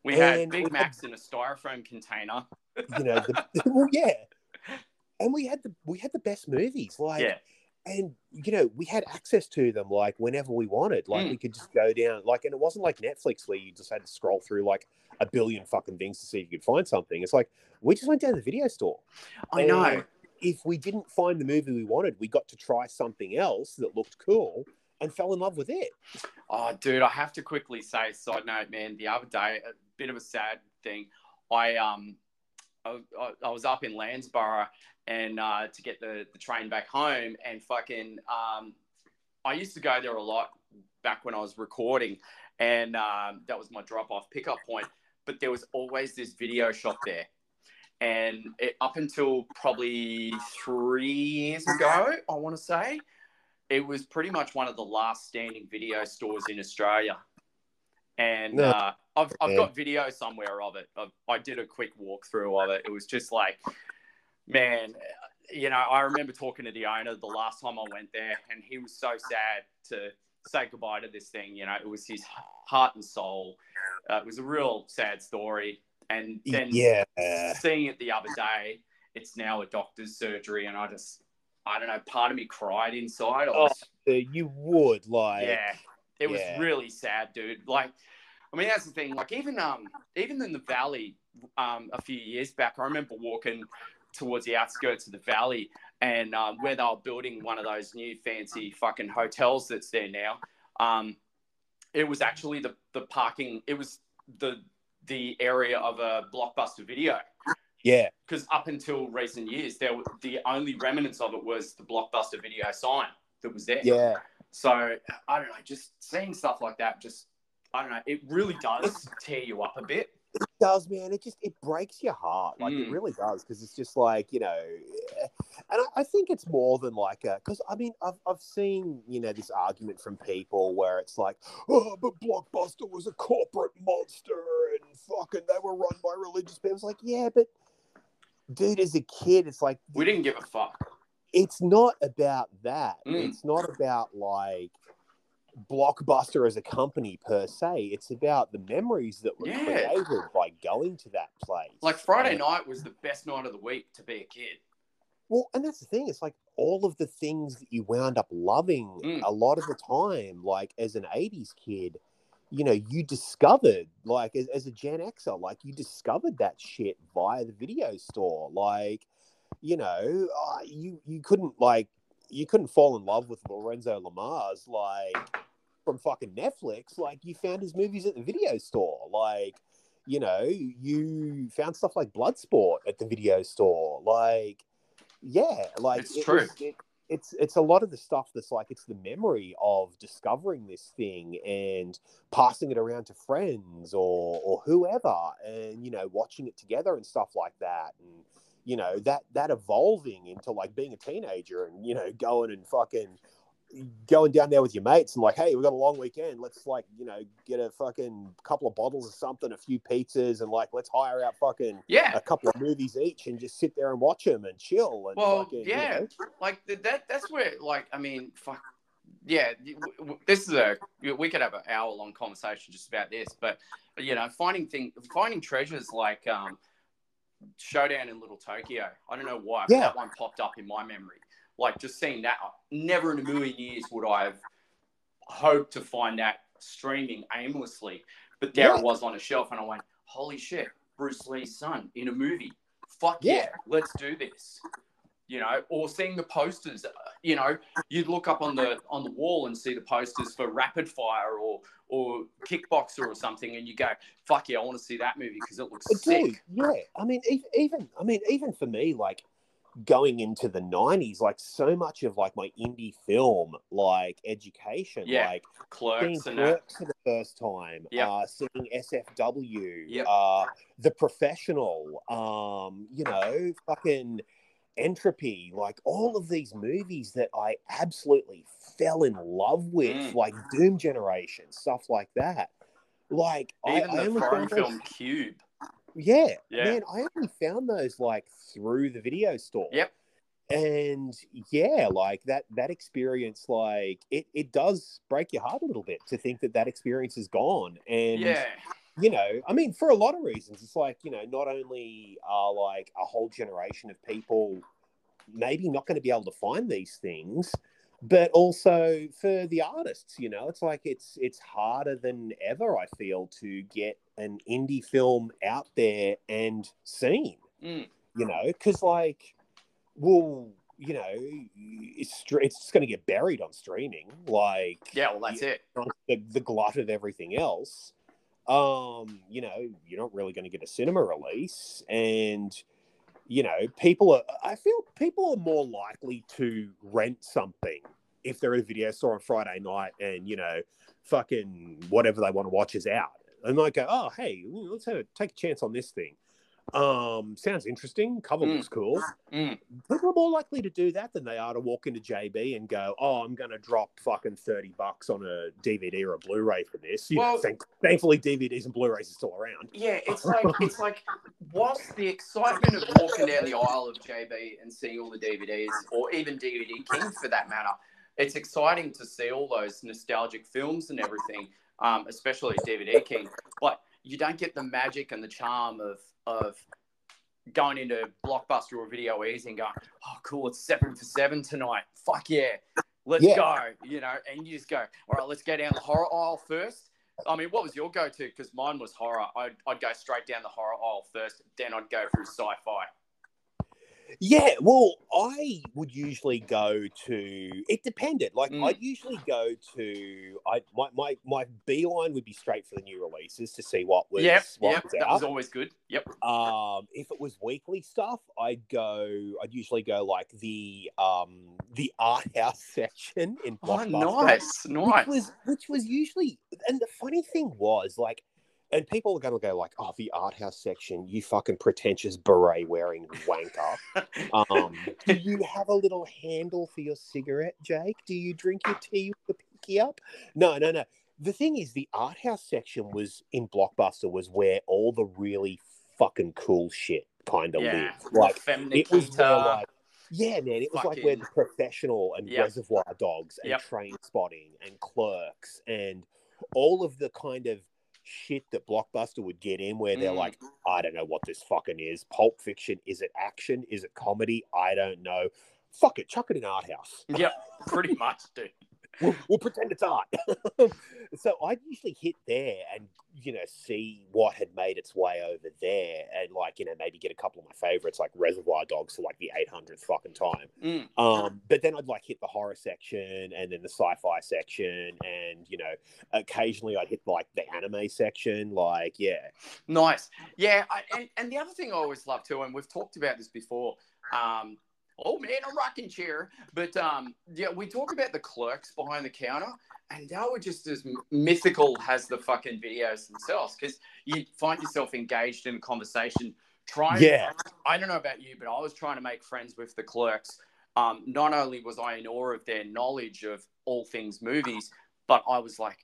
We had And Big we had- Macs in a styrofoam container. You know, the, well, yeah. And we had the we had the best movies, like, yeah, and you know, we had access to them like whenever we wanted. Like, Mm. we could just go down, like, and it wasn't like Netflix where you just had to scroll through like a billion fucking things to see if you could find something. It's like we just went down to the video store. I know. If we didn't find the movie we wanted, we got to try something else that looked cool and fell in love with it. Oh, dude, I have to quickly say, side note, man. The other day, a bit of a sad thing. I um, I, I- I was up in Landsborough and uh, to get the the train back home, and fucking um, I used to go there a lot back when I was recording, and um, that was my drop off pickup point. But there was always this video shop there. And it, up until probably three years ago, I want to say, it was pretty much one of the last standing video stores in Australia. And No. uh, I've, I've got video somewhere of it. I've, I did a quick walkthrough of it. It was just like, man, you know, I remember talking to the owner the last time I went there, and he was so sad to say goodbye to this thing. You know, it was his heart and soul. Uh, it was a real sad story. And then yeah. seeing it the other day, it's now a doctor's surgery, and I just, I don't know, part of me cried inside. I was, Uh, you would like yeah, it was really sad, dude. Like, I mean, that's the thing. Like, even um, even in the valley, um, a few years back, I remember walking towards the outskirts of the valley, and um, where they were building one of those new fancy fucking hotels that's there now. Um, it was actually the the parking. It was the the area of a blockbuster video yeah. because up until recent years, there were, the only remnants of it was the blockbuster video sign that was there. Yeah. So I don't know, just seeing stuff like that, just I don't know, it really does tear you up a bit. It does, man. It just it breaks your heart. Like it Mm. really does, because it's just like you know, eh, and I, I think it's more than like a. Because I mean, I've I've seen you know this argument from people where it's like, oh, but Blockbuster was a corporate monster and fucking they were run by religious people. It's like, yeah, but dude, as a kid, it's like We didn't give a fuck. it's not about that. Mm. It's not about like Blockbuster as a company per se. It's about the memories that were Yeah. created by going to that place. Like Friday And- night was the best night of the week to be a kid. Well, and that's the thing. It's like all of the things that you wound up loving Mm. a lot of the time, like as an 80s kid, you know, you discovered, like as, as a Gen Xer, like you discovered that shit via the video store. Like, you know, uh, you you couldn't like you couldn't fall in love with Lorenzo Lamas' like from fucking Netflix. Like you found his movies at the video store. Like, you know, you found stuff like Bloodsport at the video store. Like, yeah, like It's it true. was- it- it's it's a lot of the stuff that's like it's the memory of discovering this thing and passing it around to friends or or whoever, and you know, watching it together and stuff like that, and you know that that evolving into like being a teenager and you know going and fucking going down there with your mates and like, hey, we've got a long weekend. Let's like, you know, get a fucking couple of bottles of something, a few pizzas, and like, let's hire out fucking Yeah. a couple of movies each and just sit there and watch them and chill. And Well, fucking, you yeah. know. like that that's where like i mean fuck yeah this is a we could have an hour long conversation just about this but you know finding thing finding treasures like um showdown in little tokyo i don't know why but Yeah. that one popped up in my memory like just seeing that never in a million years would i have hoped to find that streaming aimlessly but there Yeah. it was on a shelf and i went holy shit bruce lee's son in a movie fuck yeah, Yeah. let's do this you know, or seeing the posters. You know, you'd look up on the on the wall and see the posters for Rapid Fire or or Kickboxer or something, and you go, "Fuck yeah, I want to see that movie because it looks But sick." dude, yeah. I mean, even I mean, even for me, like going into the '90s, like so much of like my indie film, like education, Yeah. like seeing Clerks and that. Clerks for the first time, Yep. uh, seeing SFW, Yep. uh, The Professional, um, you know, fucking Entropy, like all of these movies that I absolutely fell in love with, Mm. like Doom Generation, stuff like that. Like Even I, I the only foreign film Cube. Yeah, Yeah. man, I only found those like through the video store. Yep. And yeah, like that that experience, like it it does break your heart a little bit to think that that experience is gone. And Yeah, you know, I mean, for a lot of reasons, it's like you know, not only are like a whole generation of people maybe not going to be able to find these things, but also for the artists, you know, it's like it's it's harder than ever. I feel to get an indie film out there and seen, Mm. you know, because like, well, you know, it's it's just going to get buried on streaming, like Yeah, well, that's it. the, the glut of everything else. Um, you know, you're not really going to get a cinema release, and you know, people are. I feel people are more likely to rent something if they're a video store on Friday night, and you know, fucking whatever they want to watch is out, and they go, oh, hey, let's have a, take a chance on this thing. Um, sounds interesting. Cover Mm. looks cool Mm. people are more likely to do that than they are to walk into JB and go, "Oh, I'm going to drop fucking thirty bucks on a DVD or a Blu-ray for this." You know, Well- thank- thankfully, DVDs and Blu-rays are still around. Yeah, it's like it's like whilst the excitement of walking down the aisle of JB and seeing all the DVDs, or even DVD King for that matter, it's exciting to see all those nostalgic films and everything, um, especially DVD King. But you don't get the magic and the charm of of going into Blockbuster or Video Easy and going, "Oh, cool, it's seven for seven tonight. Fuck yeah, let's Yeah. go!" You know, and you just go, "All right, let's go down the horror aisle first. I mean, what was your go-to? Because mine was horror. I'd, I'd go straight down the horror aisle first, then I'd go through sci-fi. Yeah, well, I would usually go to. It depended. Like, Mm. I'd usually go to. I my my my beeline would be straight for the new releases to see what was yep, what yep, was that out. was always good. Yep. Um, if it was weekly stuff, I'd go. I'd usually go like the um the art house section in Oh, Blockbuster. nice, which nice. was which was usually and the funny thing was like and people are gonna go like oh the art house section you fucking pretentious beret wearing wanker. Um do you have a little handle for your cigarette jake? Do you drink your tea with the pinky up? No no no. The thing is the art house section was in blockbuster was where all the really fucking cool shit kind of yeah, lived. like it was where, like, yeah, man, it was like where the professional and Yep. reservoir dogs and Yep. train spotting and clerks and all of the kind of shit that Blockbuster would get in where they're Mm. like, I don't know what this fucking is. Pulp fiction, is it action? Is it comedy? I don't know. Fuck it, chuck it in art house. Yep, pretty much, dude. We'll, we'll pretend it's art. so I'd usually hit there and you know see what had made its way over there, and like you know maybe get a couple of my favorites like Reservoir Dogs for like the eight hundredth fucking time. Mm. Um, but then I'd like hit the horror section and then the sci-fi section, and you know occasionally I'd hit like the anime section. Like yeah, Nice. Yeah, I, and, and the other thing I always love too, and we've talked about this before. Um, oh man, a rocking chair. But um, yeah, we talk about the clerks behind the counter, and they were just as mythical as the fucking videos themselves, because you find yourself engaged in a conversation. Trying, Yeah. I don't know about you, but I was trying to make friends with the clerks. Um, not only was I in awe of their knowledge of all things movies, but I was like,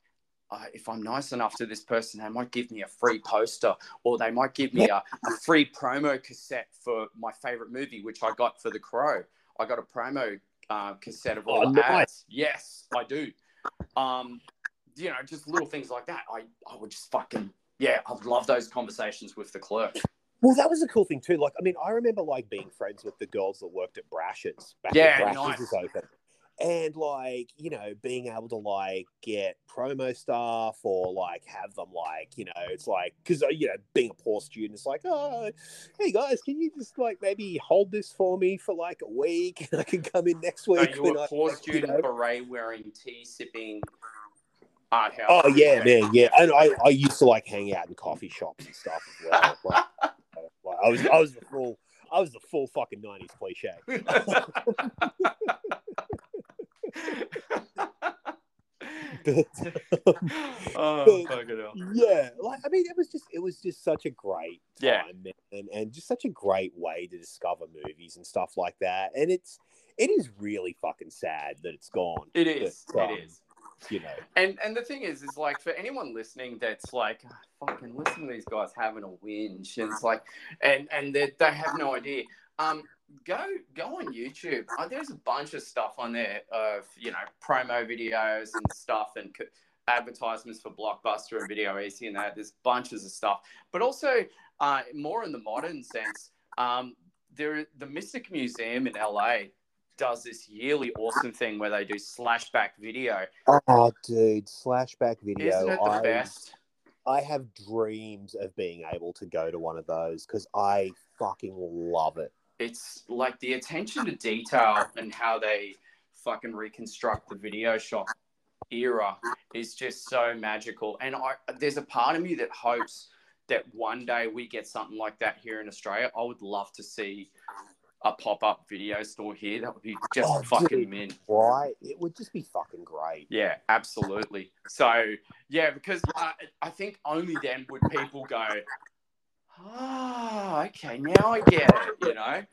uh, if I'm nice enough to this person, they might give me a free poster or they might give me a, a free promo cassette for my favorite movie, which I got for The Crow. I got a promo uh, cassette of all Oh, the nice. ads. Yes, I do. Um, you know, just little things like that. I, I would just fucking, yeah, I'd love those conversations with the clerk. Well, that was a cool thing too. Like, I mean, I remember like being friends with the girls that worked at Brash's back Yeah, when Brash's nice. was open. And like, you know, being able to like get promo stuff or like have them like, you know, it's like because uh, you know, being a poor student, it's like, oh, hey guys, can you just like maybe hold this for me for like a week, and I can come in next week. you when a I- poor you student know? beret wearing tea sipping art house? Oh yeah, man, yeah. And I, I used to like hang out in coffee shops and stuff as well. Like, like, I was I was the full I was the full fucking nineties cliche. oh, fucking hell. yeah, like I mean, it was just it was just such a great time, Yeah. and and just such a great way to discover movies and stuff like that. And it's it is really fucking sad that it's gone. It is. But, um, It is. You know, And and the thing is, is like for anyone listening that's like, "Oh, fucking listen to these guys having a whinge, and it's like, and and they they have no idea. Um, go go on YouTube. Uh, there's a bunch of stuff on there of you know promo videos and stuff, and co- advertisements for Blockbuster and Video Easy and that. There's bunches of stuff, but also uh, more in the modern sense. Um, there, the Mystic Museum in LA does this yearly awesome thing where they do slashback video. Oh, dude, slashback video. Isn't it the I, best? I have dreams of being able to go to one of those because I fucking love it. It's like the attention to detail and how they fucking reconstruct the video shop era is just so magical. And I, there's a part of me that hopes that one day we get something like that here in Australia. I would love to see a pop up video store here. That would be just Oh, fucking dude. mint. Right? It would just be fucking great. Yeah, absolutely. So, yeah, because I, I think only then would people go, ah, okay, now I get it, you know?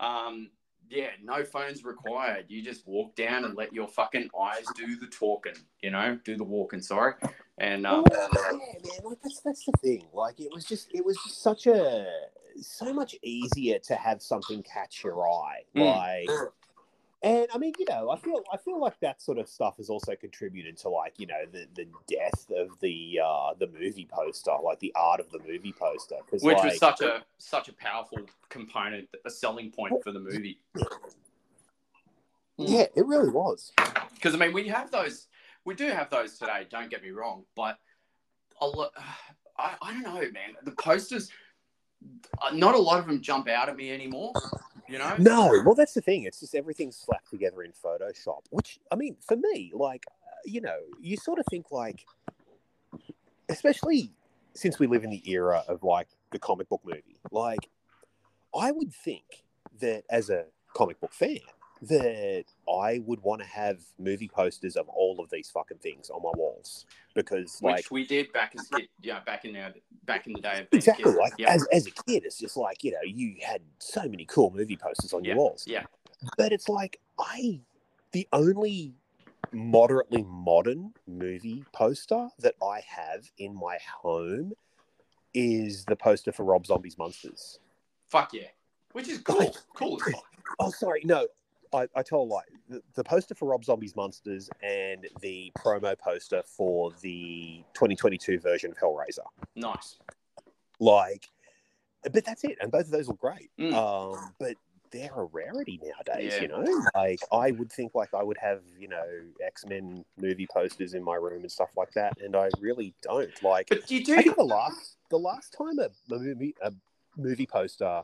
Um, yeah, no phones required. You just walk down and let your fucking eyes do the talking, you know, do the walking, sorry. And um, yeah, man, like that's that's the thing. Like it was just it was just such a so much easier to have something catch your eye. Mm. And I mean, you know, I feel I feel like that sort of stuff has also contributed to like, you know, the, the death of the uh the movie poster, like the art of the movie poster, which like, was such a such a powerful component, a selling point for the movie. Yeah, it really was. Because I mean, we have those, we do have those today. Don't get me wrong, but a lot, I, I don't know, man. The posters, uh, not a lot of them jump out at me anymore. You know? No, well, that's the thing. It's just everything's slapped together in Photoshop. Which I mean, for me, like, uh, you know, you sort of think like, especially since we live in the era of like the comic book movie, like, I would think that as a comic book fan, that I would want to have movie posters of all of these fucking things on my walls because, Which like, we did back as kid, yeah, back in the back in the day of being exactly, kids. like yeah, as as a kid, it's just like you know, you had so many cool movie posters on Yeah. your walls. yeah, but it's like I the only moderately modern movie poster that I have in my home is the poster for Rob Zombie's Monsters. fuck yeah, which is cool, cool as fuck. Oh, sorry, no, I, I told a lie. The, the poster for Rob Zombie's Monsters and the promo poster for the 2022 version of Hellraiser. Nice. Like, but that's it, and both of those look great. Mm. Um, but they're a rarity nowadays, Yeah. you know. Like, I would think like I would have, you know, X Men movie posters in my room and stuff like that, and I really don't. Like, But you I do, think the last the last time a, a movie a movie poster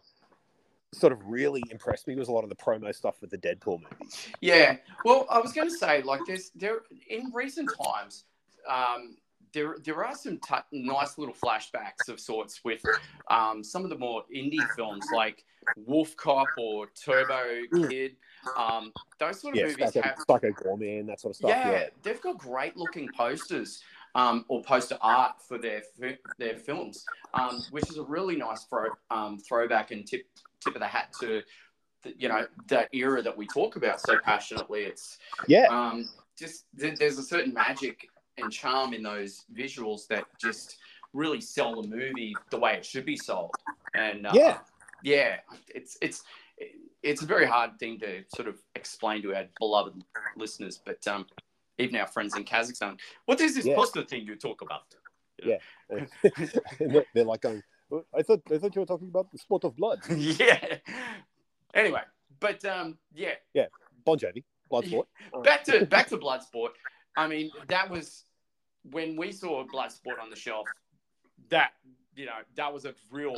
sort of really impressed me was a lot of the promo stuff with the Deadpool movies. Yeah. Well, I was going to say, like, there's there in recent times, um, there there are some t- nice little flashbacks of sorts with um, some of the more indie films like Wolf Cop or Turbo Kid. Um, those sort of Yeah, movies Psycho, have Psycho Goreman, that sort of stuff. yeah, Yeah, they've got great looking posters um, or poster art for their their films, um, which is a really nice throw, um, throwback and tip tip of the hat to the, you know that era that we talk about so passionately. It's yeah, um, just th- there's a certain magic and charm in those visuals that just really sell the movie the way it should be sold. And uh, Yeah. yeah, it's it's it's a very hard thing to sort of explain to our beloved listeners, but um, even our friends in Kazakhstan, what is this Yeah. poster thing you talk about? Yeah, they're- they're like going. "Oh, I thought I thought you were talking about the sport of blood. yeah. Anyway, but um, yeah, Bon Jovi, Bloodsport. back to back to Bloodsport. I mean, that was when we saw Bloodsport on the shelf. That you know, that was a real.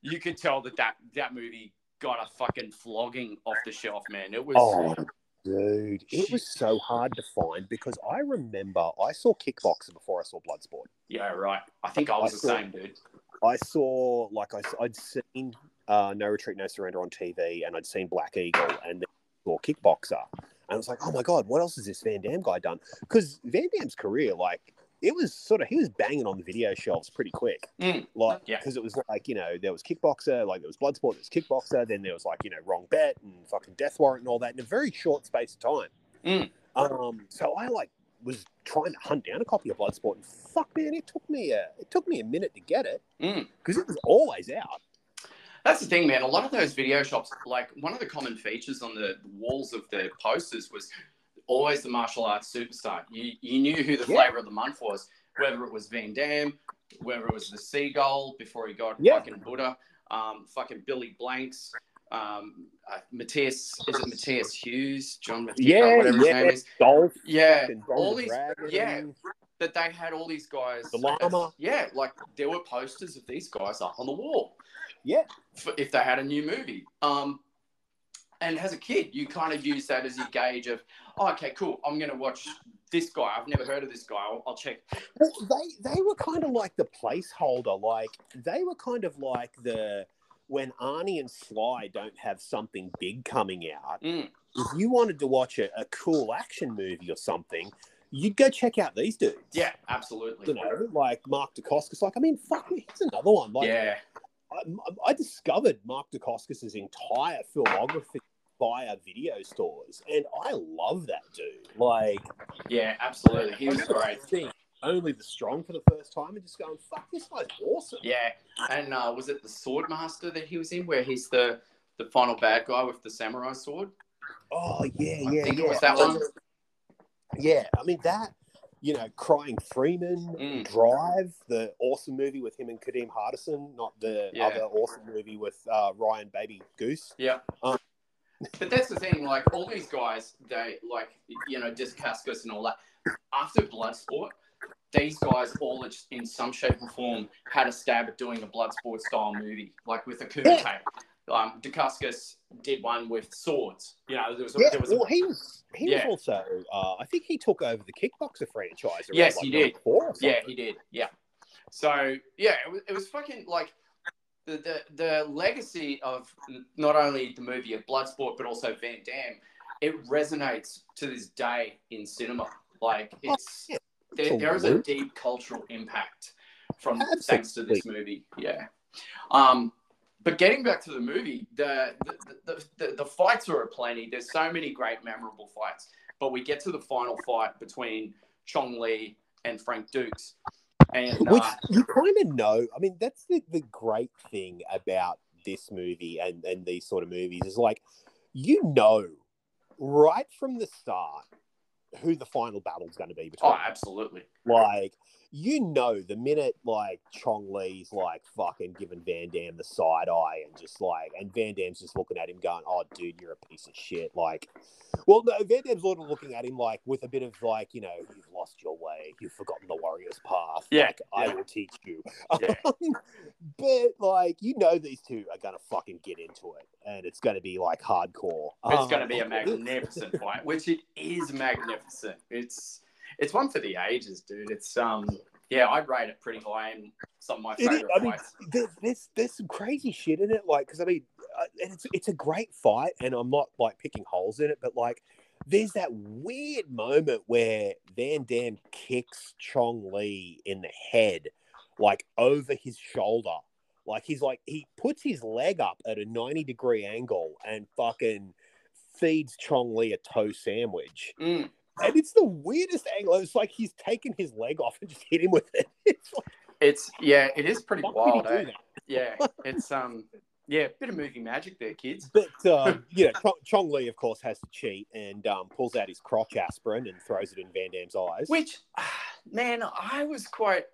You could tell that that that movie got a fucking flogging off the shelf, man. It was. Oh, dude, it was so hard to find because I remember I saw Kickboxer before I saw Bloodsport. Yeah, right. I think I was I the saw- same, dude. I saw like I, would seen uh, No Retreat, No Surrender on TV, and I'd seen Black Eagle, and then saw Kickboxer, and I was like, oh my god, what else has this Van Damme guy done? Because Van Damme's career, like, it was sort of he was banging on the video shelves pretty quick, Mm, like yeah. because it was like you know there was Kickboxer, like there was Bloodsport, there was Kickboxer, then there was like you know Wrong Bet and fucking Death Warrant and all that in a very short space of time. Mm. Um, so I like was trying to hunt down a copy of Bloodsport, and fuck man, it took me a it took me a minute to get it Mm. because it was always out. That's the thing, man. A lot of those video shops, like one of the common features on the walls of the posters was always the martial arts superstar. You you knew who the Yeah. flavor of the month was, whether it was Van Damme, whether it was the Seagal before he got Yeah. fucking Buddha, um, fucking Billy Blanks, um, uh, Matthias, is it Matthias Hues, John Matthias, Yeah, whatever his yeah. name is. Dolph, Yeah, all these, Dragon. yeah, that they had all these guys. The llama. yeah, like there were posters of these guys up on the wall. Yeah. For, if they had a new movie. Um, and as a kid, you kind of use that as your gauge of, oh, okay, cool. I'm going to watch this guy. I've never heard of this guy. I'll, I'll check. Well, they they were kind of like the placeholder. Like they were kind of like the when Arnie and Sly don't have something big coming out. Mm, If you wanted to watch a, a cool action movie or something, you'd go check out these dudes. yeah, absolutely. You know, like Mark Dacascos. Like, I mean, fuck, here's another one. Like, yeah, I, I discovered Mark Dacascos' entire filmography via video stores, and I love that dude. Like, yeah, absolutely. He was great. seeing Only the Strong for the first time, and just going, "Fuck, this guy's awesome." Yeah, and uh, was it the Swordmaster that he was in, where he's the the final bad guy with the samurai sword? Oh yeah, I yeah, think it yeah. was that one. Yeah, I mean that. You know, Crying Freeman, Mm. Drive, the awesome movie with him and Kadeem Hardison, not the Yeah. other awesome movie with uh, Ryan Baby Goose. Yeah. Um, but that's the thing, like all these guys, they like you know, Dacascos and all that. After Bloodsport, these guys all in some shape or form had a stab at doing a Bloodsport style movie, like with a Kumite. Um, Dacascos did one with swords. You know, there was a, Yeah, there was well, a, he was he Yeah. was also. Uh, I think he took over the kickboxer franchise. around, Yes, like, he did. yeah, he did. Yeah. So yeah, it was, it was fucking like the, the the legacy of not only the movie of Bloodsport but also Van Damme. It resonates to this day in cinema. Like it's yeah. There, there is a deep cultural impact from thanks to this movie. Yeah. Um, but getting back to the movie, the the, the, the the fights are aplenty. There's so many great memorable fights. But we get to the final fight between Chong Li and Frank Dux. And Which uh, you kind of know. I mean, that's the, the great thing about this movie and, and these sort of movies is like, you know, right from the start who the final battle's going to be between. oh, absolutely. Like, you know, the minute like Chong Li's like fucking giving Van Damme the side eye and just like, and Van Damme's just looking at him going, "Oh, dude, you're a piece of shit." Like, well, no, Van Damme's sort of looking at him like with a bit of like, you know, you've lost your way, you've forgotten the warrior's path. Yeah, like, I will teach you. Yeah. but like, you know, these two are gonna fucking get into it, and it's gonna be like hardcore. It's Um, to be a magnificent fight, which it is magnificent. It's it's one for the ages, dude. It's um yeah, I'd rate it pretty high in some of my is- favorite I mean, fights. there, there's there's some crazy shit in it. Like, because I mean, uh, and it's it's a great fight, and I'm not like picking holes in it, but like, there's that weird moment where Van Damme kicks Chong Li in the head, like over his shoulder. Like he's like he puts his leg up at a 90 degree angle and fucking feeds Chong Li a toe sandwich. Mm, And it's the weirdest angle. It's like he's taken his leg off and just hit him with it. It's like, it's yeah, it is pretty wild. Eh? Yeah, it's um yeah, bit of movie magic there, kids. But um, you know, Chong, Li, of course, has to cheat and um, pulls out his crotch aspirin and throws it in Van Damme's eyes. Which, man, I was quite.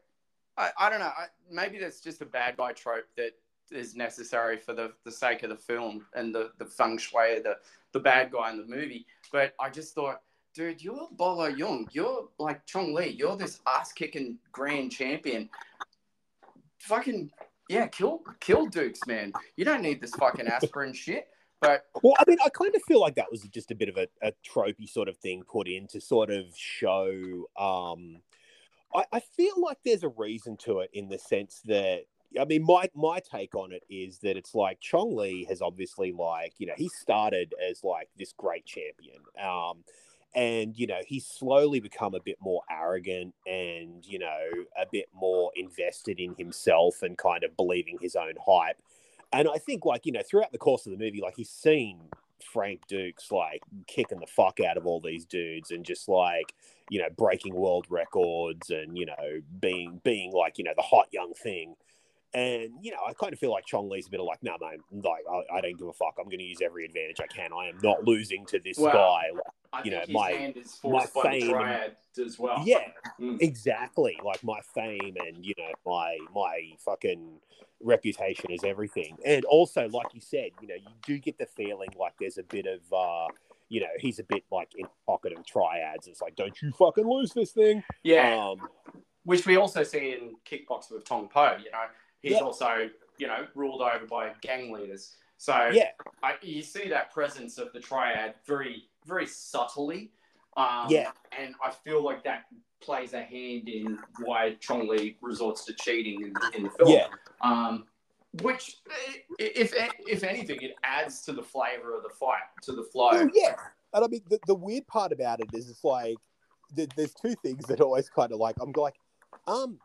I, I don't know. I, maybe that's just a bad guy trope that is necessary for the, the sake of the film and the, the feng shui of the, the bad guy in the movie. But I just thought, dude, you're Bolo Yeung. You're like Chong Li. You're this ass kicking grand champion. Fucking, yeah, kill kill Dux, man. You don't need this fucking aspirin shit. But Well, I mean, I kind of feel like that was just a bit of a, a tropey sort of thing put in to sort of show. Um, I, I feel like there's a reason to it in the sense that. I mean, my my take on it is that it's like Chong Li has obviously like you know he started as like this great champion, um, and you know he's slowly become a bit more arrogant and you know a bit more invested in himself and kind of believing his own hype. And I think, like, you know, throughout the course of the movie, like, he's seen Frank Dux, like, kicking the fuck out of all these dudes and just, like, you know, breaking world records and, you know, being, being like, you know, the hot young thing. And, you know, I kind of feel like Chong Li's a bit of like, no, man, like, I, I don't give a fuck. I'm going to use every advantage I can. I am not losing to this Well, guy. Like, you know, my hand is my fame and- as well. yeah, Mm. exactly. Like my fame and you know my my fucking reputation is everything. And also, like you said, you know, you do get the feeling like there's a bit of uh, you know, he's a bit like in pocket of triads. It's like, don't you fucking lose this thing. yeah. Um, which we also see in kickboxing with Tong Po. You know, he's Yeah. also you know ruled over by gang leaders. So yeah, I, you see that presence of the triad very very subtly. Um, Yeah. and I feel like that plays a hand in why Chong Li resorts to cheating in the, in the film. yeah, Um, which, if if anything, it adds to the flavor of the fight, to the flow. Well, yeah. And I mean, the, the weird part about it is it's like there's two things that always kind of like I'm like, um,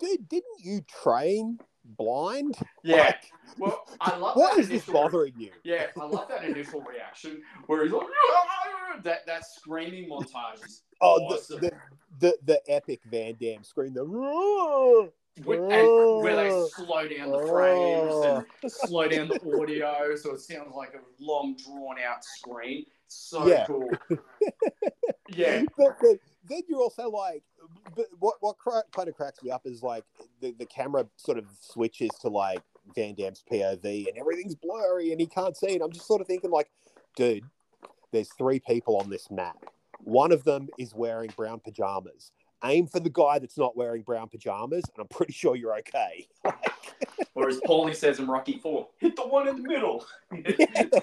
dude, didn't you train blind? Yeah. Like, Well, I love what that is this initial- bothering you? Yeah, I love that initial reaction where he's like ah, ah, ah, that that screaming montage is Oh, awesome. the, the, the the epic Van Damme scream, the roar. And where they slow down the frames and slow down the audio so it sounds like a long drawn out scream. So Yeah. cool. yeah. but, but then you're also like, but what what cra- kind of cracks me up is like the, the camera sort of switches to like Van Damme's POV and everything's blurry and he can't see. it. I'm just sort of thinking like, dude, there's three people on this map. One of them is wearing brown pajamas. Aim for the guy that's not wearing brown pajamas, and I'm pretty sure you're okay. Or as Paulie says in Rocky Four, hit the one in the middle.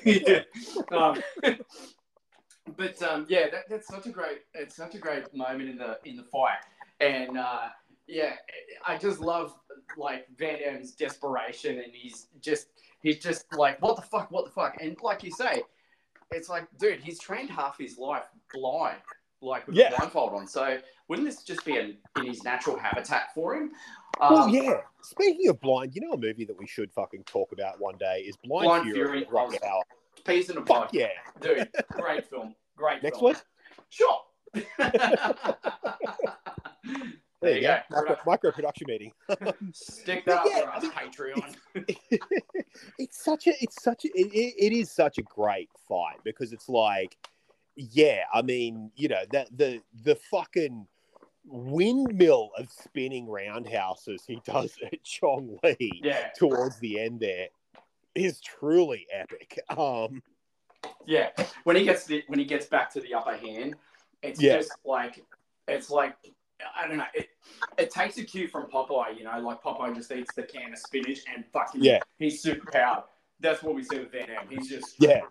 yeah. Um, but um, yeah, that, that's such a great it's such a great moment in the in the fight, and uh, yeah, I just love like Van Damme's desperation, and he's just he's just like what the fuck, what the fuck, and like you say, it's like dude, he's trained half his life blind, like with Yeah. a blindfold on. So wouldn't this just be in, in his natural habitat for him? well, Um, yeah. Speaking of blind, you know a movie that we should fucking talk about one day is Blind, Blind Fury. Fury, with Rutger Hauer. Peas in a. Fuck yeah. Dude, great film. Great Next film. one. Sure. There you go. Micro, micro production meeting. Stick that up Yeah, for I us, mean- Patreon. it's such a it's such a it, it- it is such a great fight because it's like yeah i mean you know that the the fucking windmill of spinning roundhouses he does at chong li Yeah, towards the end there is truly epic um yeah. When he gets the when he gets back to the upper hand, it's Yeah. just like it's like I don't know. It it takes a cue from Popeye. You know, like Popeye just eats the can of spinach and fucking Yeah. he's super powered. That's what we see with Van Damme. He's just yeah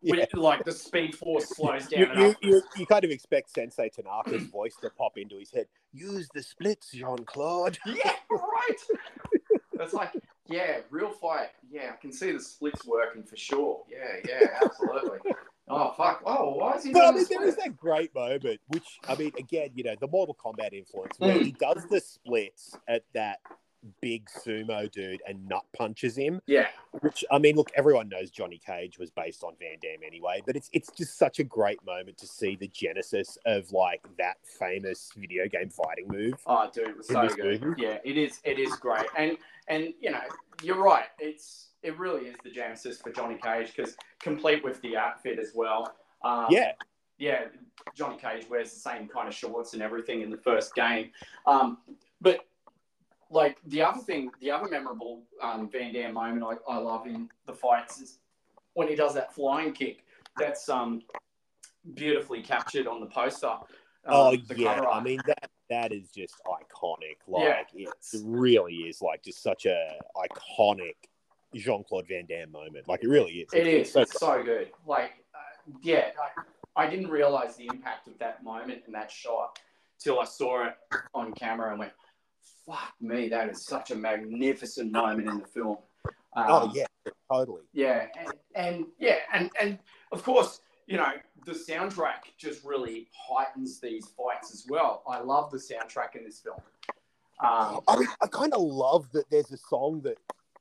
when- like the speed force slows down You, you, you, you kind of expect Sensei Tanaka's voice to pop into his head. Use the splits, Jean Claude. Yeah, right. That's like, yeah, real fight. Yeah, I can see the splits working for sure. Yeah, yeah, absolutely. Oh fuck! Oh, why is he But I doing mean, the there is that great moment, which I mean, again, you know, the Mortal Kombat influence, where Mm. he does the splits at that big sumo dude and nut punches him. Yeah, Which I mean, look, everyone knows Johnny Cage was based on Van Damme anyway, but it's it's just such a great moment to see the genesis of like that famous video game fighting move. Oh, dude, it was so good. movie? Yeah, it is. It is great, and and you know, you're right. It's it really is the genesis for Johnny Cage because complete with the outfit as well. Um, Yeah, yeah, Johnny Cage wears the same kind of shorts and everything in the first game. Um, but like the other thing, the other memorable um, Van Damme moment I, I love in the fights is when he does that flying kick. That's um, beautifully captured on the poster. Um, oh the yeah. I mean that that is just iconic. Yeah. Like it really is like just such a iconic Jean Claude Van Damme moment. Like it really is. It It's is. so It's so good. Like, uh, yeah, I, I didn't realize the impact of that moment and that shot till I saw it on camera and went, "Fuck me, that is such a magnificent moment in the film." Um, Oh yeah, totally. yeah, and, and yeah, and and of course, you know, the soundtrack just really heightens these fights as well. I love the soundtrack in this film. Um, I mean, I kind of love that there's a song that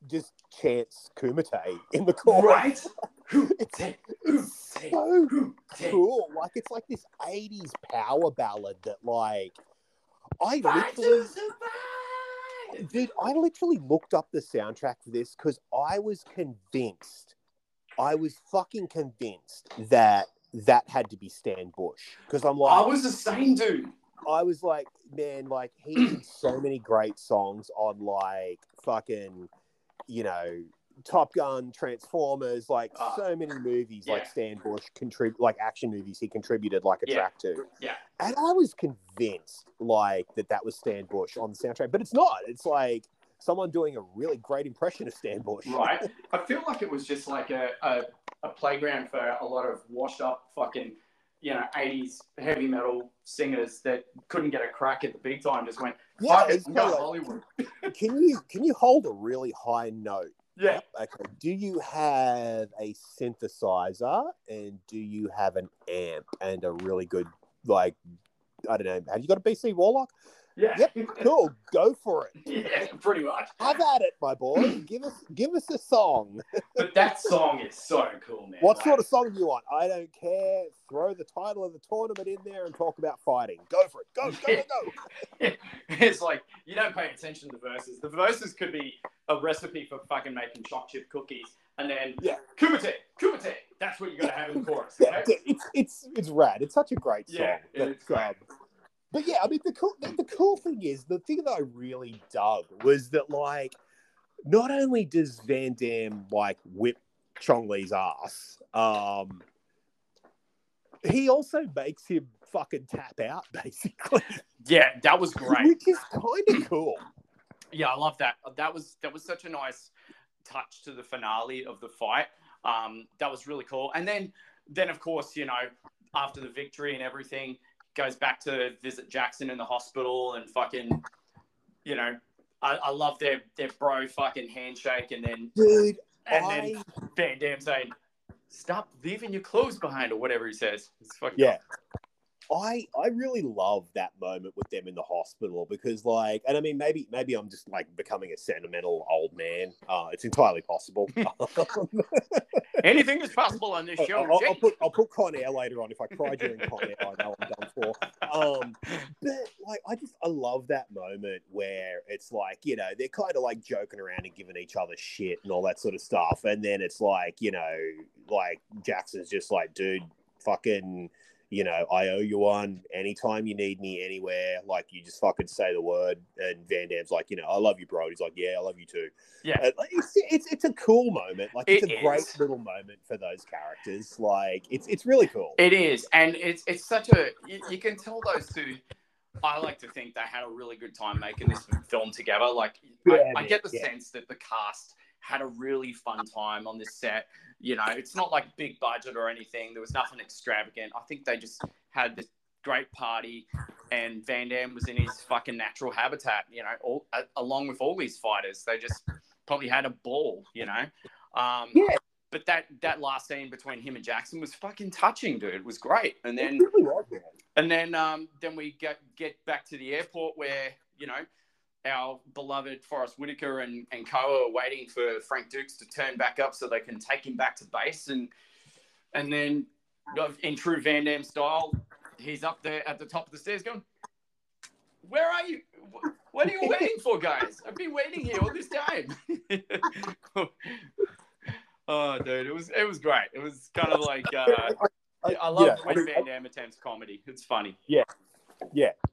just chants Kumite in the chorus. right? It's, Take- it's take- so cool. Like it's like this '80s power ballad that, like, I Fight literally, dude, I literally looked up the soundtrack for this because I was convinced, I was fucking convinced that that had to be Stan Bush because I'm like, I was the same dude. I was like, man, like he did so many great songs on like fucking, you know, Top Gun, Transformers, like Ah. so many movies like Stan Bush contrib like action movies he contributed like a Yeah. track to. Yeah. And I was convinced like that that was Stan Bush on the soundtrack, but it's not. It's like someone doing a really great impression of Stan Bush. right? I feel like it was just like a, a, a playground for a lot of washed up fucking, you know, 80s heavy metal singers that couldn't get a crack at the big time, just went, Yeah, it's I'm kinda going like, Hollywood. can you can you hold a really high note? Yeah. Okay. Do you have a synthesizer and do you have an amp and a really good like I don't know, have you got a BC Warlock? Yeah. Yep, Cool, go for it. yeah, pretty much. Have at it, my boy. give us give us a song. But that song is so cool, man. What Like, sort of song do you want? I don't care. Throw the title of the tournament in there and talk about fighting. Go for it. Go, go, go, go. it's like you don't pay attention to the verses. The verses could be a recipe for fucking making choc chip cookies, and then Yeah. kumite, kumite. That's what you got to have in the chorus. Yeah, know? it's it's it's rad. It's such a great song. Yeah, it's great. um, but yeah, I mean the cool the, the cool thing is the thing that I really dug was that like not only does Van Damme like whip Chong Li's ass, um, he also makes him fucking tap out basically, Yeah, that was great. which is kind of cool. Yeah, I love that. That was that was such a nice touch to the finale of the fight. Um, that was really cool. And then then of course, you know, after the victory and everything, goes back to visit Jackson in the hospital and fucking, you know, I, I love their their bro fucking handshake and then Dude, and I then Van Damme saying, "Stop leaving your clothes behind" or whatever he says. It's fucking Yeah. I I really love that moment with them in the hospital because like and I mean maybe maybe I'm just like becoming a sentimental old man. Uh, it's entirely possible. anything is possible on this show. I'll, I'll put I'll put Con Air later on if I cry during Con Air. I know I'm done for. Um, but like I just I love that moment where it's like you know they're kind of like joking around and giving each other shit and all that sort of stuff, and then it's like you know like Jackson's just like dude, fucking. You know, I owe you one. Anytime you need me anywhere, like you just fucking say the word. And Van Damme's like, you know, I love you, bro. He's like, yeah, I love you too. Yeah. Uh, like, it's, it's it's a cool moment. Like it's It a great little moment for those characters. Like it's it's really cool. It is, and it's it's such a you, you can tell those two. I like to think they had a really good time making this film together. Like Yeah, I, I get the yeah. sense that the cast had a really fun time on this set. You know, it's not like big budget or anything. There was nothing extravagant. I think they just had this great party, and Van Damme was in his fucking natural habitat. You know, all, a, along with all these fighters, they just probably had a ball. You know. Um, Yeah. But that that last scene between him and Jackson was fucking touching, dude. It was great. And then really and then um, then we get get back to the airport where you know our beloved Forest Whitaker and and Koa are waiting for Frank Dux to turn back up so they can take him back to base and and then in true Van Damme style, he's up there at the top of the stairs going, "Where are you? What are you waiting for, guys? I've been waiting here all this time." oh, dude, it was it was great. It was kind of like. Uh, I, love yeah, when Van Damme attempts comedy. It's funny. yeah,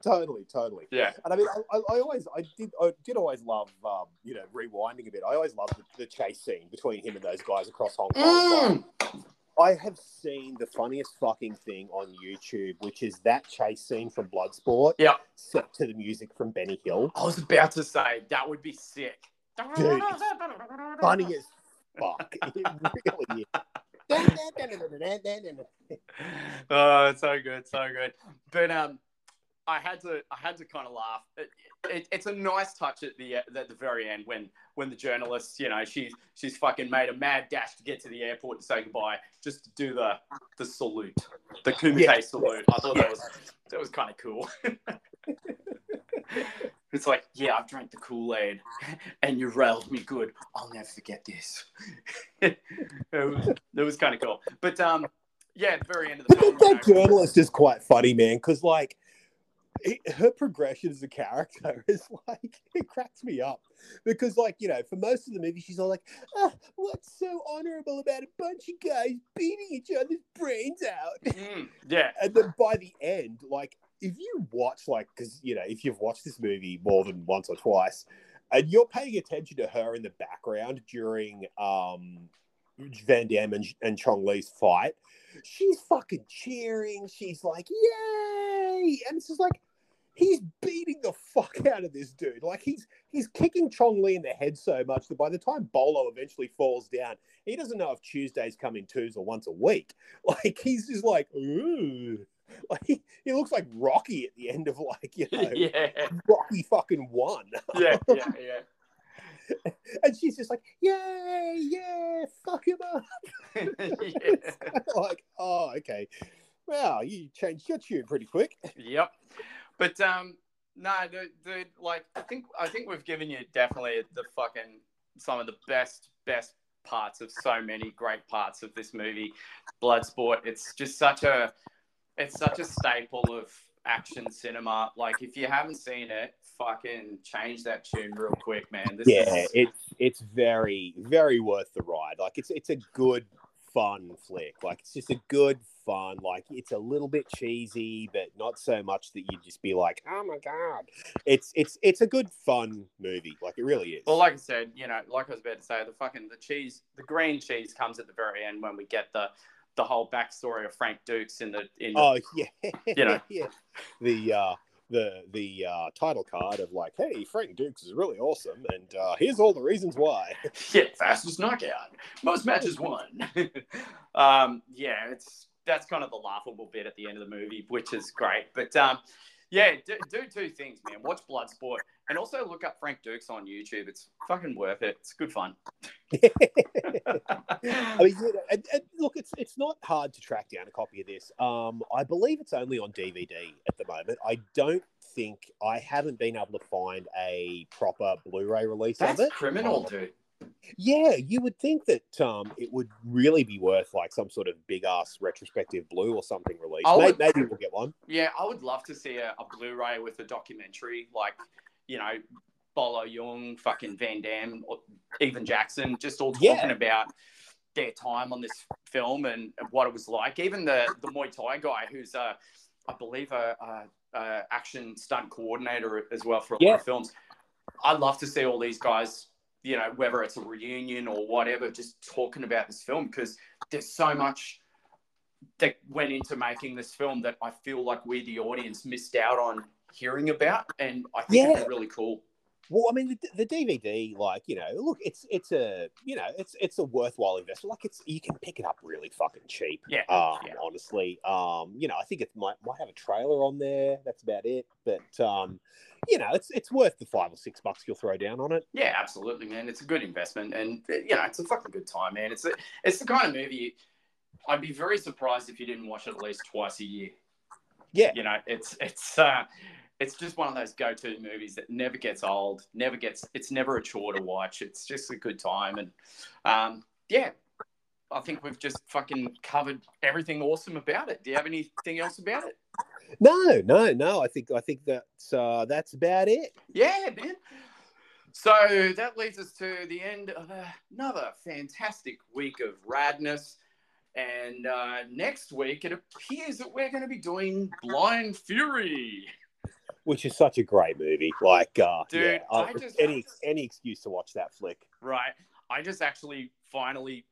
totally, totally. Yeah. And I mean, I, I I always, I did, I did always love, um, you know, rewinding a bit. I always loved the, the chase scene between him and those guys across Hong Kong. Like, I have seen the funniest fucking thing on YouTube, which is that chase scene from Bloodsport. Yeah. Set to the music from Benny Hill. I was about to say that would be sick. Dude, it's Funny as fuck. It really is. oh, it's so good, so good. But um, I had to, I had to kind of laugh. It, it, it's a nice touch at the at the very end when when the journalist, you know, she's she's fucking made a mad dash to get to the airport to say goodbye, just to do the the salute, the kumite Yeah. salute. I thought that was that was kind of cool. it's like, yeah, I've drank the Kool Aid, and you railed me good. I'll never forget this. it was, it was kind of cool. But um, yeah, at the very end of the film, that, you know, journalist is quite funny, man, because like it, her progression as a character is like it cracks me up. Because like you know for most of the movie she's all like ah, what's so honorable about a bunch of guys beating each other's brains out? Mm, yeah. and then by the end like if you watch like because you know if you've watched this movie more than once or twice and you're paying attention to her in the background during um van damme and, and chong li's fight she's fucking cheering. She's like yay! And it's just like he's beating the fuck out of this dude like he's he's kicking chong li in the head so much that by the time bolo eventually falls down he doesn't know if tuesdays come in twos or once a week like he's just like ooh like he, he looks like rocky at the end of like you know yeah. rocky fucking one Yeah. Yeah. Yeah. and she's just like yay yeah fuck him up yeah. like oh okay wow you changed your tune pretty quick Yep. But um, no, dude, dude, like I think I think we've given you definitely the fucking some of the best best parts of so many great parts of this movie, Bloodsport. It's just such a it's such a staple of action cinema. Like if you haven't seen it, fucking change that tune real quick, man. This yeah is, it's it's very very worth the ride like it's it's a good fun flick. Like it's just a good fun like it's a little bit cheesy but not so much that you'd just be like oh my god. It's it's it's a good fun movie. Like it really is. Well, like I said, you know, like I was about to say, the fucking the cheese, the green cheese comes at the very end when we get the the whole backstory of Frank Dux in the in the, oh yeah. You know. yeah. The uh the the uh title card of like hey frank dux is really awesome and uh here's all the reasons why yeah fastest knockout, most matches won. um, yeah, it's that's kind of the laughable bit at the end of the movie, which is great. But um, yeah, do, do two things, man. Watch Bloodsport and also look up Frank Dux on YouTube. It's fucking worth it. It's good fun. I mean, and, and look, it's it's not hard to track down a copy of this. Um, I believe it's only on DVD at the moment. I don't think I haven't been able to find a proper Blu-ray release That's of it. criminal, Um, dude. Yeah, you would think that um, it would really be worth like some sort of big ass retrospective blue or something release. I May- would- Maybe, we'll get one. Yeah, I would love to see a, a Blu-ray with a documentary, like you know, Bolo Yeung, fucking Van Damme, or even Jackson, just all talking Yeah. about their time on this film and what it was like. Even the the Muay Thai guy, who's a, I believe a, a, a action stunt coordinator as well for a lot of films. I'd love to see all these guys, you know, whether it's a reunion or whatever, just talking about this film because there's so much that went into making this film that I feel like we, the audience, missed out on hearing about, and I think it'd Yeah. be really cool. Well, I mean, the, the DVD, like you know, look, it's it's a you know, it's it's a worthwhile investment. Like it's you can pick it up really fucking cheap. Yeah, Um, yeah. honestly, um, you know, I think it might might have a trailer on there. That's about it. But um, you know, it's it's worth the five or six bucks you'll throw down on it. Yeah, absolutely, man. It's a good investment, and you know, it's a fucking good time, man. It's a, it's the kind of movie. I'd be very surprised if you didn't watch it at least twice a year. Yeah. You know, it's it's uh, it's just one of those go-to movies that never gets old, never gets. It's never a chore to watch. It's just a good time, and um, yeah, I think we've just fucking covered everything awesome about it. Do you have anything else about it? No, no, no. I think I think that's uh, that's about it. Yeah, man. So that leads us to the end of another fantastic week of radness. And uh, next week, it appears that we're going to be doing Blind Fury. Which is such a great movie. Like, uh, Dude, yeah, I just- any any excuse to watch that flick. Right. I just actually finally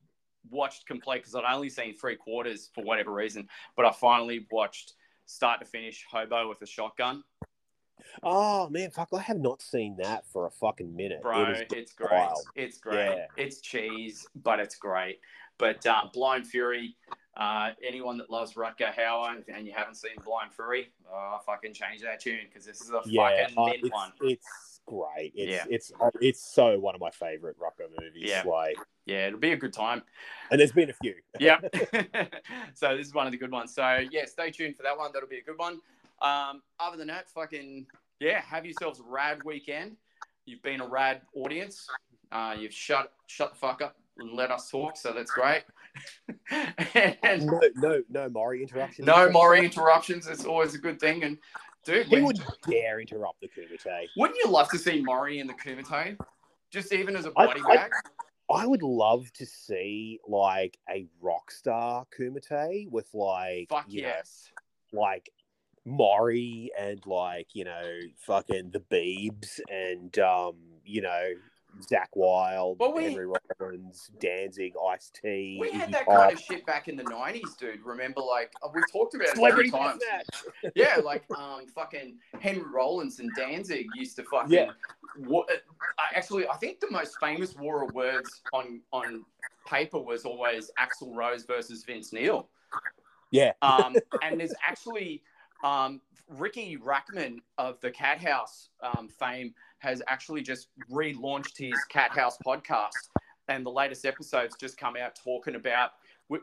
watched complete because I'd only seen three quarters for whatever reason, but I finally watched start to finish Hobo with a Shotgun. Oh man, fuck! I have not seen that for a fucking minute. Bro, It it's great. wild. It's great. Yeah. It's cheese, but it's great. But uh, Blind Fury, uh, anyone that loves Rutger Hauer and you haven't seen Blind Fury, oh, fucking change that tune because this is a yeah, fucking uh, mint it's, one. it's great. It's Yeah. it's uh, it's so one of my favorite Rocco movies. Yeah. Like, Yeah, it'll be a good time. and there's been a few. Yeah. so this is one of the good ones. So yeah, stay tuned for that one. That'll be a good one. Um, other than that, fucking yeah, have yourselves a rad weekend. You've been a rad audience. Uh, you've shut shut the fuck up and let us talk, so that's great. and No, no, no Maury interruptions. no more interruptions. It's always a good thing. And Dude, He when- wouldn't dare interrupt the Kumite. wouldn't you love to see Maury in the Kumite? Just even as a body I- bag? I would love to see like a rock star Kumite with like Fuck you know, yes. like Maury and like you know fucking the Beebs and um you know Zakk Wylde, Well, we- Henry Rollins, Danzig, Ice T, We had that kind of shit back in the nineties, dude. Remember, like uh, we talked about it Celebrity times. Yeah, like um, fucking Henry Rollins and Danzig used to fucking. Yeah. Wa- actually, I think the most famous war of words on on paper was always Axl Rose versus Vince Neil. Yeah. Um, and there's actually um, Riki Rachtman of the Cat House um, fame has actually just relaunched his Cat House podcast, and the latest episodes just come out talking about,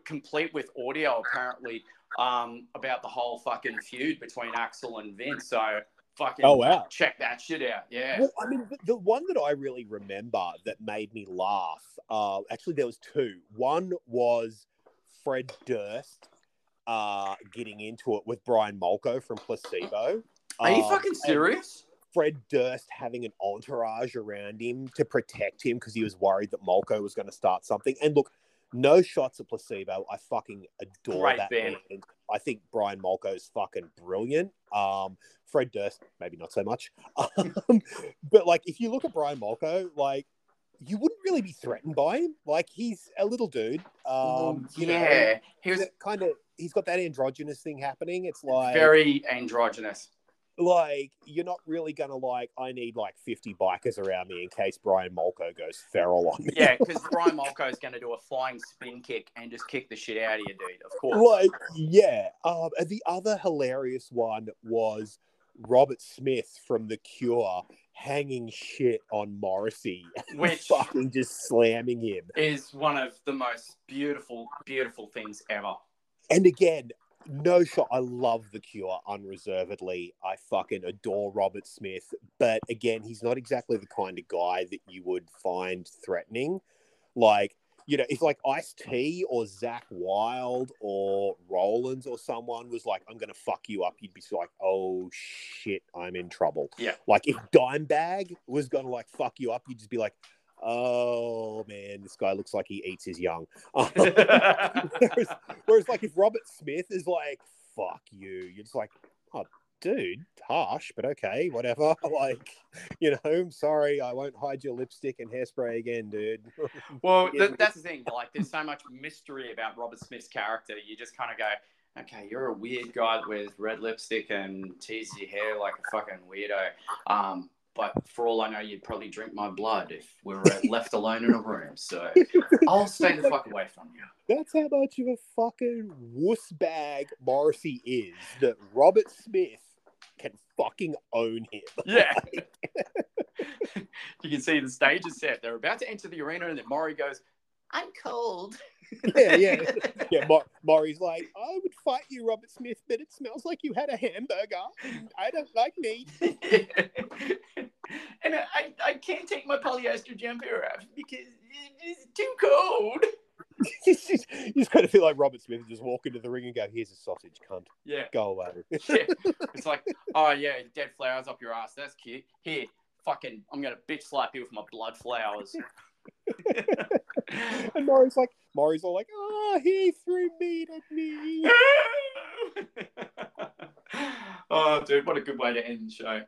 complete with audio apparently, um, about the whole fucking feud between Axl and Vince. So fucking Oh wow. check that shit out. Yeah. Well, I mean, the, the one that I really remember that made me laugh. Uh, actually, there was two. One was Fred Durst uh, getting into it with Brian Molko from Placebo. Are you Um, fucking serious? Fred Durst having an entourage around him to protect him because he was worried that Molko was going to start something. And look, no shots of placebo. I fucking adore Great that band. I think Brian Molko is fucking brilliant. Um, Fred Durst, maybe not so much. Um, but like, if you look at Brian Molko, like, you wouldn't really be threatened by him. Like, he's a little dude. Um, you know, yeah, he was kind of. He's got that androgynous thing happening. It's like very androgynous. Like you're not really gonna like I need like 50 bikers around me in case Brian Molko goes feral on me. Yeah, because Brian Molko is to do a flying spin kick and just kick the shit out of you, dude. Of course. like yeah. Um and the other hilarious one was Robert Smith from The Cure hanging shit on Morrissey Which- fucking just slamming him. is one of the most beautiful, beautiful things ever. And again, no shot. I love The Cure unreservedly. I fucking adore Robert Smith. But again, he's not exactly the kind of guy that you would find threatening. Like, you know, if like Ice T or Zakk Wylde or Rollins or someone was like, I'm going to fuck you up, you'd be like, oh shit, I'm in trouble. Yeah. Like, if Dimebag was going to like fuck you up, you'd just be like, oh man, this guy looks like he eats his young. whereas, whereas, like, if Robert Smith is like, fuck you, you're just like, oh, dude, harsh, but okay, whatever. Like, you know, I'm sorry, I won't hide your lipstick and hairspray again, dude. well, th- that's the thing. Like, there's so much mystery about Robert Smith's character. You just kind of go, okay, you're a weird guy with red lipstick and teases your hair like a fucking weirdo. Um, but for all I know, you'd probably drink my blood if we were left alone in a room. So I'll stay the fuck away from you. That's how much of a fucking wuss bag Morrissey is that Robert Smith can fucking own him. Yeah. you can see the stage is set. They're about to enter the arena, and then Maury goes, I'm cold. Yeah, yeah. Yeah, Mo- Maury's like, I would fight you, Robert Smith, but it smells like you had a hamburger. I don't like meat. and I, I can't take my polyester jumper off because it's too cold. you just, kind of feel like Robert Smith just walk into the ring and go, "Here's a sausage, cunt. Yeah. Go away." yeah. It's like, oh, yeah, dead flowers up your ass. That's cute. Here, fucking, I'm going to bitch slap you with my blood flowers. and Maury's like, Maury's all like, "Oh, he threw meat at me." oh, dude, what a good way to end the show.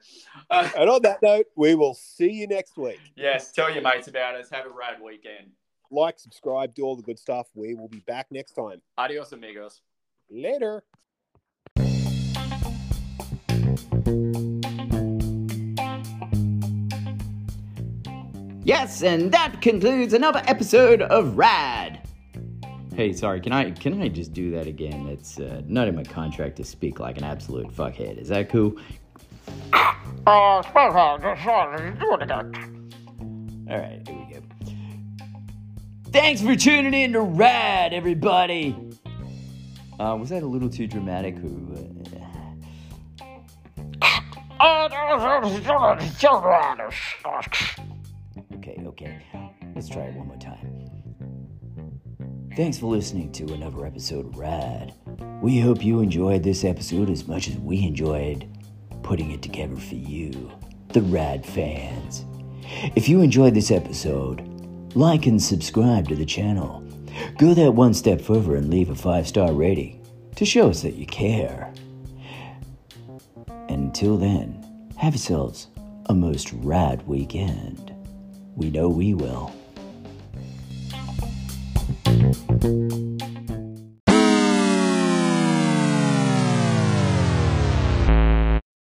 Uh, and on that note, we will see you next week. yes, tell your mates about us. Have a rad weekend. Like, subscribe, do all the good stuff. We will be back next time. Adios, amigos. Later. Yes, and that concludes another episode of Rad. Hey, sorry, can I can I just do that again? It's uh, not in my contract to speak like an absolute fuckhead. Is that cool? All right, here we go. Thanks for tuning in to Rad, everybody. Uh, was that a little too dramatic? Or, uh... Let's try it one more time. Thanks for listening to another episode of Rad. We hope you enjoyed this episode as much as we enjoyed putting it together for you, the Rad fans. If you enjoyed this episode, like and subscribe to the channel. Go that one step further and leave a five star rating to show us that you care. Until then, have yourselves a most rad weekend. We know we will.